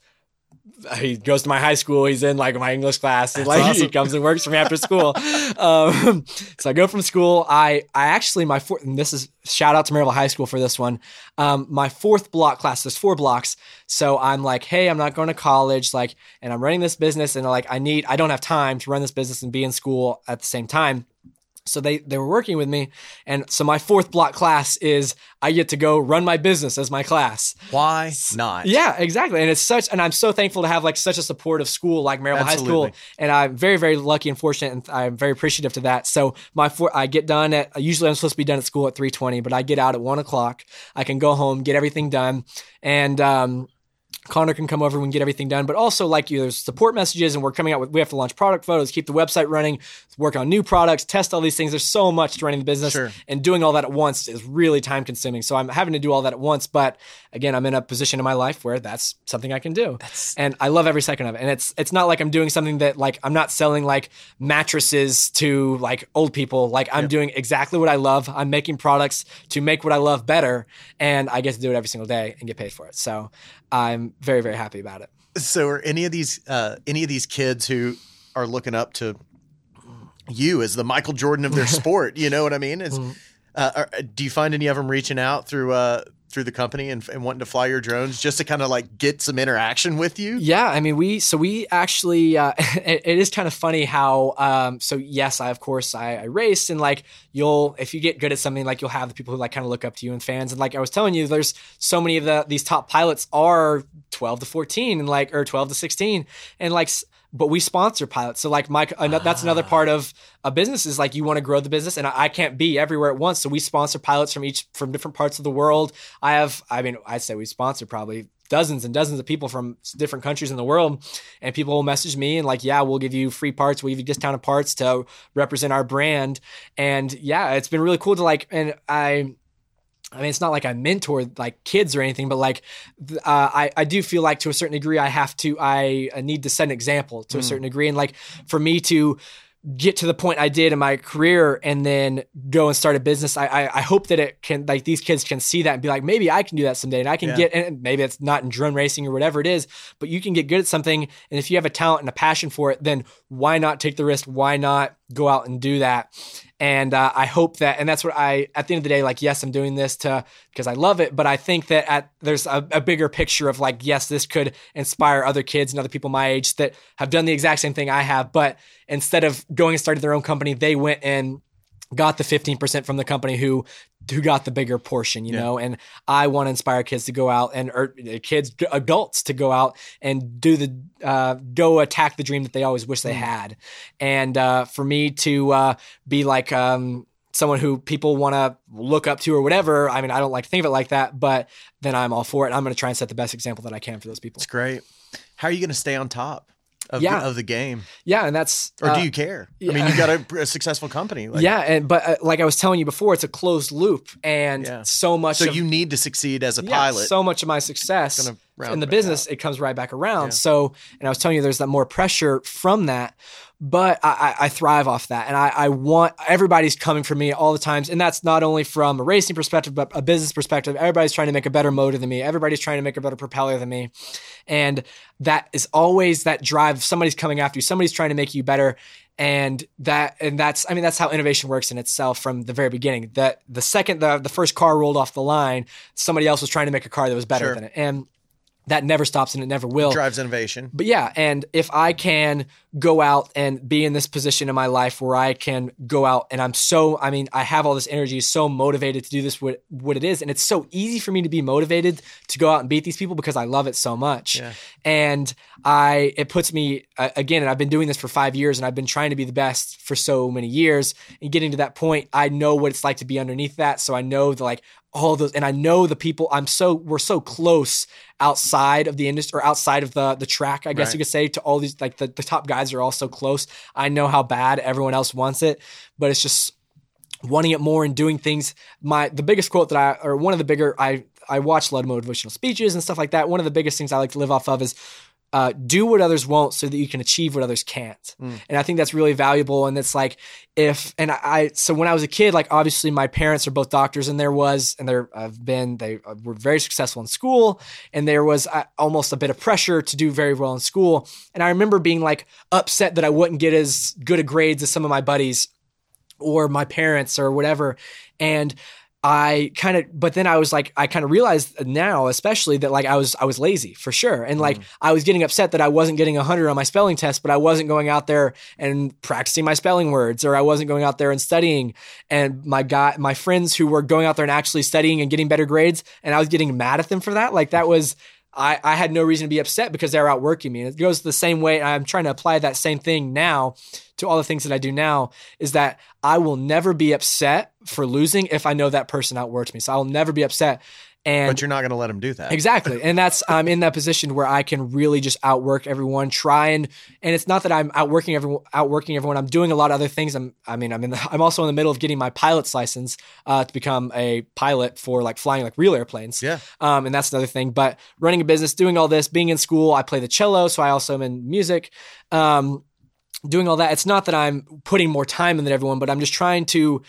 [SPEAKER 3] he goes to my high school. He's in like my English class. Like he comes and works for me after school. um, so I go from school. I I actually my fourth. And this is shout out to Maryville High School for this one. Um, my fourth block class. There's four blocks. So I'm like, hey, I'm not going to college. Like, and I'm running this business, and like I need. I don't have time to run this business and be in school at the same time. So they they were working with me, and so my fourth block class is I get to go run my business as my class.
[SPEAKER 1] Why not?
[SPEAKER 3] Yeah, exactly. And it's such, and I'm so thankful to have like such a supportive school like Maryville High School. And I'm very, very lucky and fortunate, and I'm very appreciative to that. So my four, I get done at usually I'm supposed to be done at school at 3:20, but I get out at one o'clock. I can go home, get everything done, and um, Connor can come over and get everything done. But also, like you, there's support messages, and we're coming out with. We have to launch product photos, keep the website running, work on new products, test all these things. There's so much to running the business,
[SPEAKER 1] Sure.
[SPEAKER 3] and doing all that at once is really time consuming. So I'm having to do all that at once. But again, I'm in a position in my life where that's something I can do, and I love every second of it. And it's it's not like I'm doing something that like I'm not selling like mattresses to like old people. Like I'm doing exactly what I love. I'm making products to make what I love better, and I get to do it every single day and get paid for it. So I'm very very happy about it.
[SPEAKER 1] So are any of these uh, any of these kids who are looking up to you as the Michael Jordan of their sport? You know what I mean? Is
[SPEAKER 3] Mm-hmm.
[SPEAKER 1] uh, are, do you find any of them reaching out through uh, through the company and, and wanting to fly your drones just to kind of like get some interaction with you?
[SPEAKER 3] Yeah, I mean, we so we actually uh, it, it is kind of funny how um so yes, I of course I, I race and like you'll if you get good at something like you'll have the people who like kind of look up to you and fans and like I was telling you, there's so many of the these top pilots are 12 to 14 and like or 12 to 16 and like. But we sponsor pilots, so like Mike, ano- that's another part of a business is like you want to grow the business, and I, I can't be everywhere at once. So we sponsor pilots from each from different parts of the world. I have, I mean, I'd say we sponsor probably dozens and dozens of people from different countries in the world and people will message me and like yeah we'll give you free parts we'll give you discounted parts to represent our brand and yeah it's been really cool to like and i I mean, it's not like I mentor like kids or anything, but like uh, I I do feel like to a certain degree I have to I, I need to set an example to a certain degree, and like for me to get to the point I did in my career and then go and start a business. I, I I hope that it can like these kids can see that and be like maybe I can do that someday and I can
[SPEAKER 1] Yeah.
[SPEAKER 3] get and maybe it's not in drone racing or whatever it is, but you can get good at something and if you have a talent and a passion for it, then why not take the risk? Why not go out and do that? And uh, I hope that, and that's what I, at the end of the day, like, yes, I'm doing this to, because I love it, but I think that at, there's a, a bigger picture of like, yes, this could inspire other kids and other people my age that have done the exact same thing I have, but instead of going and starting their own company, they went and got the 15% from the company who who got the bigger portion, you
[SPEAKER 1] Yeah.
[SPEAKER 3] know, and I want to inspire kids to go out and or uh, kids adults to go out and do the uh, go attack the dream that they always wish they had. And uh, for me to uh, be like um someone who people want to look up to or whatever. I mean, I don't like to think of it like that, but then I'm all for it. I'm going to try and set the best example that I can for those people.
[SPEAKER 1] It's great. How are you going to stay on top of,
[SPEAKER 3] Yeah.
[SPEAKER 1] the, of the game?
[SPEAKER 3] Yeah, and that's
[SPEAKER 1] Or
[SPEAKER 3] uh,
[SPEAKER 1] do you care? I mean,
[SPEAKER 3] yeah.
[SPEAKER 1] you got a, a successful company. Like,
[SPEAKER 3] yeah, and but uh, like I was telling you before, it's a closed loop, and
[SPEAKER 1] Yeah.
[SPEAKER 3] so much.
[SPEAKER 1] So
[SPEAKER 3] of,
[SPEAKER 1] you need to succeed as a
[SPEAKER 3] yeah,
[SPEAKER 1] pilot.
[SPEAKER 3] So much of my success in the business, it comes right back around.
[SPEAKER 1] Yeah.
[SPEAKER 3] So, and I was telling you, there's that more pressure from that, but I, I, thrive off that, and I, I want everybody's coming for me all the times, and that's not only from a racing perspective, but a business perspective. Everybody's trying to make a better motor than me. Everybody's trying to make a better propeller than me, and that is always that drive. Somebody's coming after you. Somebody's trying to make you better and that and that's i mean that's how innovation works in itself from the very beginning that the second the, the first car rolled off the line somebody else was trying to make a car that was better
[SPEAKER 1] Sure.
[SPEAKER 3] than it and that never stops and it never will
[SPEAKER 1] drives innovation.
[SPEAKER 3] but yeah, and if I can go out and be in this position in my life where I can go out and I'm so, I mean, I have all this energy, so motivated to do this, what, what it is. And it's so easy for me to be motivated to go out and beat these people because I love it so much.
[SPEAKER 1] Yeah.
[SPEAKER 3] And I, it puts me, uh, again, and I've been doing this for five years and I've been trying to be the best for so many years. And getting to that point, I know what it's like to be underneath that. So I know the like, all those and I know the people I'm so we're so close outside of the industry or outside of the the track I guess
[SPEAKER 1] Right.
[SPEAKER 3] you could say to all these like the, the top guys are all so close. I know how bad everyone else wants it but it's just wanting it more and doing things. My the biggest quote that I or one of the bigger I I watch a lot of motivational speeches and stuff like that. One of the biggest things I like to live off of is uh, do what others won't so that you can achieve what others can't. And I think that's really valuable. And it's like, if, and I, so when I was a kid, like obviously my parents are both doctors and there was, and there have been, they uh, were very successful in school and there was uh, almost a bit of pressure to do very well in school. And I remember being like upset that I wouldn't get as good a grades as some of my buddies or my parents or whatever. And I kind of, but then I was like, I kind of realized now, especially that like I was, I was lazy for sure. And like mm. I was getting upset that I wasn't getting a hundred on my spelling test, but I wasn't going out there and practicing my spelling words or I wasn't going out there and studying. And my guy, my friends who were going out there and actually studying and getting better grades and I was getting mad at them for that. Like that was, I, I had no reason to be upset because they were outworking me. And it goes the same way. I'm trying to apply that same thing now to all the things that I do now is that I will never be upset for losing if I know that person outworked me. So I'll never be upset. And
[SPEAKER 1] But you're not going to let them do that.
[SPEAKER 3] Exactly. And that's I'm in that position where I can really just outwork everyone, try and and it's not that I'm outworking everyone outworking everyone. I'm doing a lot of other things. I'm I mean, I'm in the I'm also in the middle of getting my pilot's license uh, to become a pilot for like flying like real airplanes.
[SPEAKER 1] Yeah.
[SPEAKER 3] Um, and that's another thing. But running a business, doing all this, being in school, I play the cello, so I also am in music. Um, doing all that. It's not that I'm putting more time in than everyone, but I'm just trying to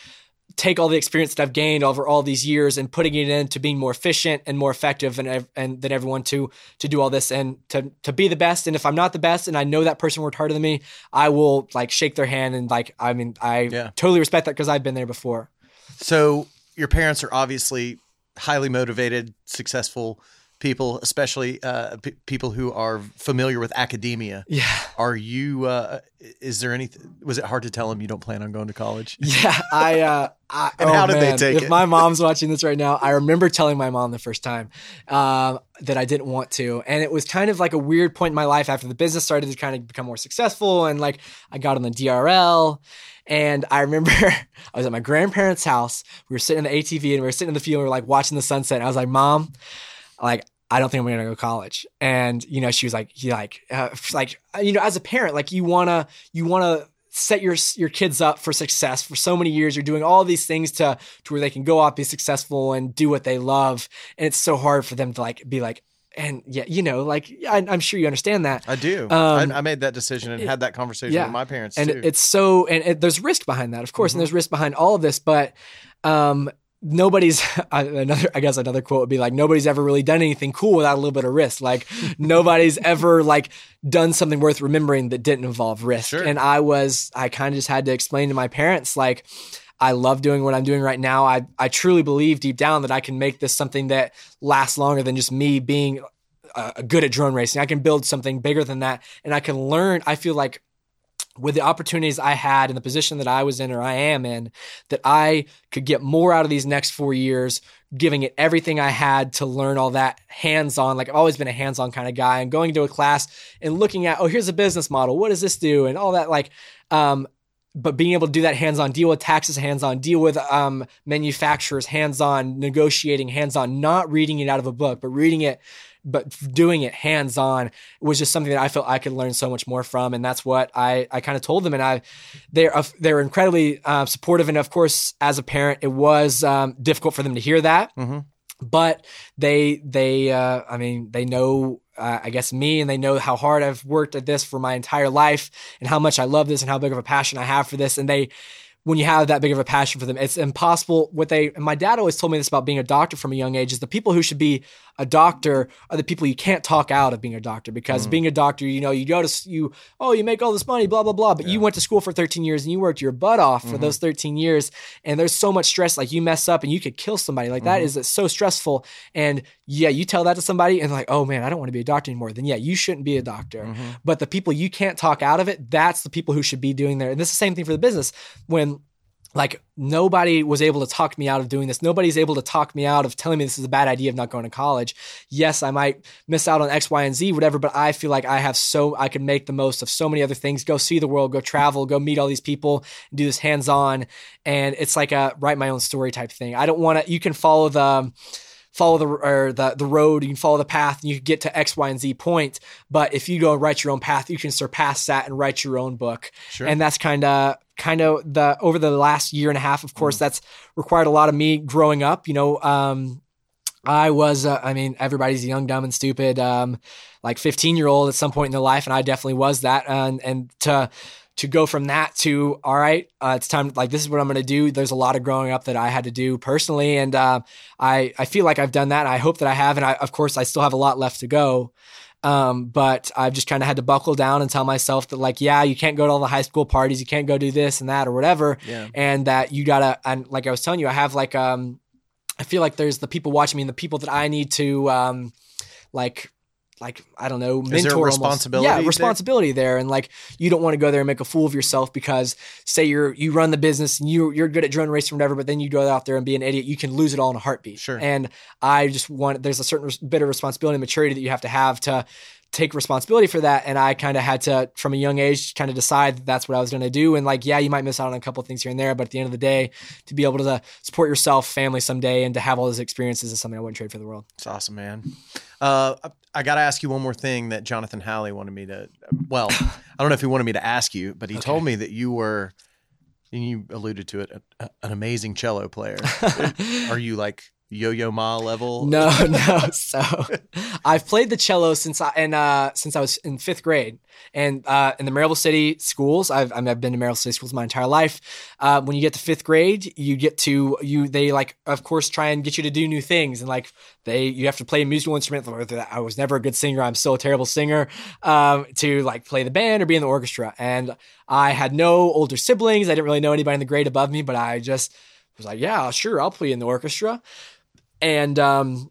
[SPEAKER 3] take all the experience that I've gained over all these years and putting it into being more efficient and more effective and and than everyone to to do all this and to to be the best. And if I'm not the best and I know that person worked harder than me, I will like shake their hand and like I mean I
[SPEAKER 1] Yeah.
[SPEAKER 3] totally respect that because I've been there before.
[SPEAKER 1] So your parents are obviously highly motivated, successful people, especially uh, p- people who are familiar with academia.
[SPEAKER 3] Yeah.
[SPEAKER 1] Are you? Uh, is there anything? Was it hard to tell them you don't plan on going to college?
[SPEAKER 3] Yeah, I. Uh, I
[SPEAKER 1] And
[SPEAKER 3] oh,
[SPEAKER 1] how did they take
[SPEAKER 3] if
[SPEAKER 1] it?
[SPEAKER 3] If my mom's watching this right now, I remember telling my mom the first time um, that I didn't want to, and it was kind of like a weird point in my life after the business started to kind of become more successful, and like I got on the DRL. And I remember I was at my grandparents' house. We were sitting in the ATV and we were sitting in the field. And we were like watching the sunset. And I was like, "Mom, like I don't think I'm gonna go to college. And you know, she was like, he like, uh, like you know, as a parent, like you wanna you wanna set your your kids up for success for so many years. You're doing all these things to to where they can go out, be successful, and do what they love. And it's so hard for them to like be like, and yeah, you know, like I, I'm sure you understand that.
[SPEAKER 1] I do.
[SPEAKER 3] Um,
[SPEAKER 1] I, I made that decision and had that conversation
[SPEAKER 3] yeah.
[SPEAKER 1] with my parents
[SPEAKER 3] and
[SPEAKER 1] too.
[SPEAKER 3] it's so and it, there's risk behind that of course
[SPEAKER 1] Mm-hmm.
[SPEAKER 3] and there's risk behind all of this but um nobody's another i guess another quote would be like nobody's ever really done anything cool without a little bit of risk like nobody's ever like done something worth remembering that didn't involve risk
[SPEAKER 1] Sure.
[SPEAKER 3] and i was i kind of just had to explain to my parents like I love doing what I'm doing right now. I, I truly believe deep down that I can make this something that lasts longer than just me being uh, good at drone racing. I can build something bigger than that, and I can learn. I feel like with the opportunities I had and the position that I was in or I am in, that I could get more out of these next four years, giving it everything I had to learn all that hands on. Like I've always been a hands on kind of guy and going to a class and looking at, oh, here's a business model. What does this do? And all that. Like, um, but being able to do that hands on, deal with taxes hands on, deal with um, manufacturers hands on, negotiating hands on, not reading it out of a book, but reading it, but doing it hands on was just something that I felt I could learn so much more from. And that's what I, I kind of told them. And I, they're, uh, they're incredibly uh, supportive. And of course, as a parent, it was um, difficult for them to hear that.
[SPEAKER 1] Mm-hmm.
[SPEAKER 3] But they, they, uh, I mean, they know uh, I guess me and they know how hard I've worked at this for my entire life and how much I love this and how big of a passion I have for this. And they, when you have that big of a passion for them, it's impossible. What they, and my dad always told me this about being a doctor from a young age is the people who should be a doctor are the people you can't talk out of being a doctor because mm. being a doctor, you know, you go to you, oh, you make all this money, blah blah blah, but yeah. you went to school for 13 years and you worked your butt off for mm-hmm. those 13 years, and there's so much stress. Like you mess up and you could kill somebody. Like mm-hmm. that is so stressful. And yeah, you tell that to somebody and like, oh man, I don't want to be a doctor anymore. Then yeah, you shouldn't be a doctor. Mm-hmm. But the people you can't talk out of it, that's the people who should be doing there. And this is the same thing for the business when like nobody was able to talk me out of doing this. Nobody's able to talk me out of telling me this is a bad idea of not going to college. Yes, I might miss out on X, Y, and Z, whatever, but I feel like I have so I can make the most of so many other things. Go see the world, go travel, go meet all these people, do this hands on, and it's like a write my own story type thing. I don't want to. You can follow the follow the or the the road, you can follow the path, and you can get to X, Y, and Z point. But if you go and write your own path, you can surpass that and write your own book. Sure. And that's kind of kind of the over the last year and a half. Of course, mm. that's required a lot of me growing up. You know, um, I was, uh, I mean, everybody's young, dumb, and stupid, um, like 15 year old at some point in their life. And I definitely was that. And, and to, to go from that to all right uh, it's time like this is what i'm going to do there's a lot of growing up that i had to do personally and uh, i i feel like i've done that i hope that i have and i of course i still have a lot left to go um, but I've just kind of had to buckle down and tell myself that like, yeah, you can't go to all the high school parties, you can't go do this and that or whatever, yeah. and that you gotta. And like I was telling you, I have like um, I feel like there's the people watching me and the people that I need to um, like like I don't know, mentor.
[SPEAKER 1] Responsibility?
[SPEAKER 3] Yeah, responsibility there? there, and like you don't want to go there and make a fool of yourself because say you're you run the business and you you're good at drone racing or whatever, but then you go out there and be an idiot, you can lose it all in a heartbeat.
[SPEAKER 1] Sure.
[SPEAKER 3] And I just want there's a certain bit of responsibility and maturity that you have to have to take responsibility for that and i kind of had to from a young age kind of decide that that's what i was going to do and like yeah you might miss out on a couple things here and there but at the end of the day to be able to support yourself family someday and to have all those experiences is something i wouldn't trade for the world
[SPEAKER 1] it's awesome man uh, I got to ask you one more thing that Jonathan Halley wanted me to. Well, I don't know if he wanted me to ask you, but he okay. told me that you were, and you alluded to it, a, a, an amazing cello player. Are you like Yo-Yo Ma level?
[SPEAKER 3] No, no. So I've played the cello since I and uh, since I was in fifth grade, and uh, in the Maryville City schools, I've I have been to Maryville City schools my entire life. Uh, when you get to fifth grade, you get to you they like of course try and get you to do new things, and like they you have to play a musical instrument. I was never a good singer. I'm still a terrible singer. Um, to like play the band or be in the orchestra, and I had no older siblings. I didn't really know anybody in the grade above me, but I just was like, yeah, sure, I'll play in the orchestra and um,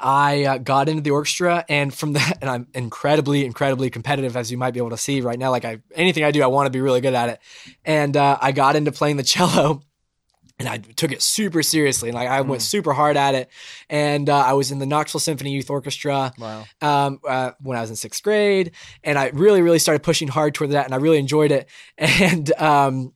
[SPEAKER 3] I uh, got into the orchestra, and from that, and I'm incredibly, incredibly competitive, as you might be able to see right now. Like I, anything I do, I want to be really good at it. And uh, I got into playing the cello, and I took it super seriously. And like I mm. went super hard at it. And uh, I was in the Knoxville Symphony Youth Orchestra wow. um, uh, when I was in sixth grade, and I really, really started pushing hard toward that, and I really enjoyed it. And um,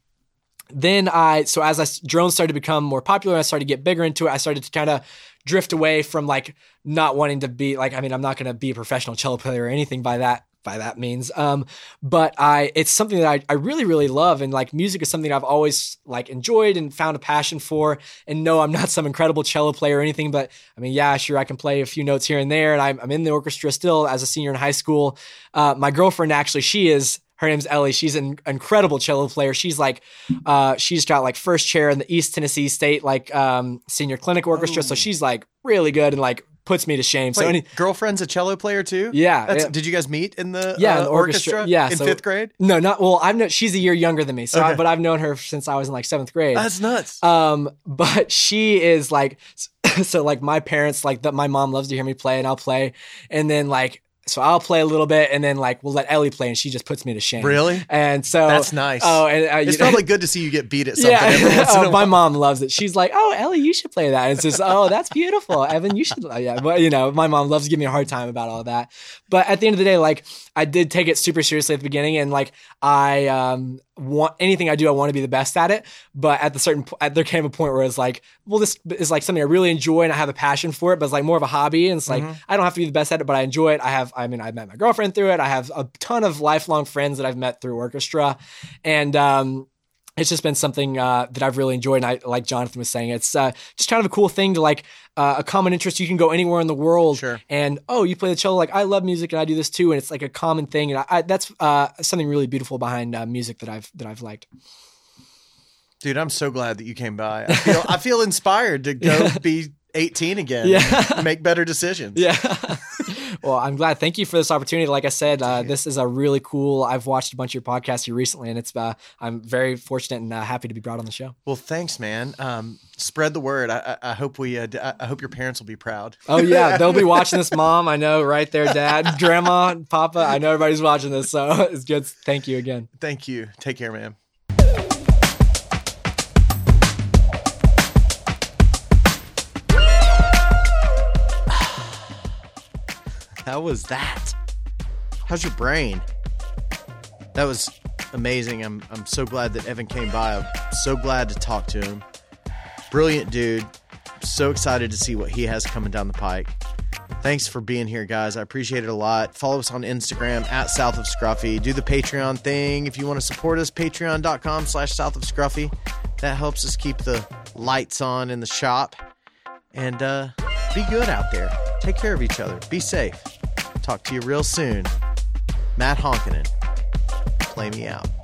[SPEAKER 3] then I, so as I, drones started to become more popular, I started to get bigger into it. I started to kind of drift away from like not wanting to be like, I mean, I'm not going to be a professional cello player or anything by that, by that means. Um, but I, it's something that I, I really, really love. And like music is something I've always like enjoyed and found a passion for. And no, I'm not some incredible cello player or anything, but I mean, yeah, sure. I can play a few notes here and there. And I'm, I'm in the orchestra still as a senior in high school. Uh, my girlfriend actually, she is her name's Ellie. She's an incredible cello player. She's like, uh, she's got like first chair in the East Tennessee State like um, senior clinic orchestra. So she's like really good and like puts me to shame.
[SPEAKER 1] Wait,
[SPEAKER 3] so any
[SPEAKER 1] girlfriend's a cello player too.
[SPEAKER 3] Yeah, yeah.
[SPEAKER 1] Did you guys meet in the
[SPEAKER 3] yeah
[SPEAKER 1] uh,
[SPEAKER 3] in the orchestra? orchestra? Yeah,
[SPEAKER 1] in so, fifth grade.
[SPEAKER 3] No, not well. I've known she's a year younger than me. So, okay. I, but I've known her since I was in like seventh grade.
[SPEAKER 1] That's nuts.
[SPEAKER 3] Um, but she is like, so like my parents like that. My mom loves to hear me play, and I'll play, and then like so I'll play a little bit, and then like we'll let Ellie play, and she just puts me to shame.
[SPEAKER 1] Really?
[SPEAKER 3] And so
[SPEAKER 1] that's nice.
[SPEAKER 3] Oh, and uh,
[SPEAKER 1] it's probably good to see you get beat at something. Yeah.
[SPEAKER 3] oh, my mom loves it. She's like, "Oh, Ellie, you should play that." And it's just, "Oh, that's beautiful, Evan. You should." Yeah, but you know, my mom loves giving me a hard time about all that. But at the end of the day, like I did take it super seriously at the beginning, and like I, um, want anything I do, I want to be the best at it. But at the certain, at, there came a point where it's like, well, this is like something I really enjoy and I have a passion for it, but it's like more of a hobby. And it's like I don't have to be the best at it, but I enjoy it. I have, I mean, I met my girlfriend through it. I have a ton of lifelong friends that I've met through orchestra, and um, it's just been something uh, that I've really enjoyed. And I, like Jonathan was saying, it's uh, just kind of a cool thing to like uh, a common interest. You can go anywhere in the world,
[SPEAKER 1] Sure.
[SPEAKER 3] and oh, you play the cello. Like I love music, and I do this too. And it's like a common thing, and I, I, that's uh, something really beautiful behind uh, music that I've that I've liked.
[SPEAKER 1] Dude, I'm so glad that you came by. I feel I feel inspired to go be 18 again.
[SPEAKER 3] Yeah.
[SPEAKER 1] and make better decisions.
[SPEAKER 3] Yeah. well, I'm glad. Thank you for this opportunity. Like I said, uh, this is a really cool. I've watched a bunch of your podcasts here recently, and it's. Uh, I'm very fortunate and uh, happy to be brought on the show.
[SPEAKER 1] Well, thanks, man. Um, spread the word. I, I, I hope we. Uh, I hope your parents will be proud.
[SPEAKER 3] Oh yeah, they'll be watching this. Mom, I know, right there, Dad, Grandma, Papa. I know everybody's watching this, so it's good. Thank you again.
[SPEAKER 1] Thank you. Take care, man. How was that? How's your brain? That was amazing. I'm I'm so glad that Evan came by. I'm so glad to talk to him. Brilliant dude. So excited to see what he has coming down the pike. Thanks for being here, guys. I appreciate it a lot. Follow us on Instagram at South of Scruffy. Do the Patreon thing. If you want to support us, patreon.com slash South of Scruffy. That helps us keep the lights on in the shop. And uh, be good out there. Take care of each other. Be safe. Talk to you real soon. Matt Honkinen. Play me out.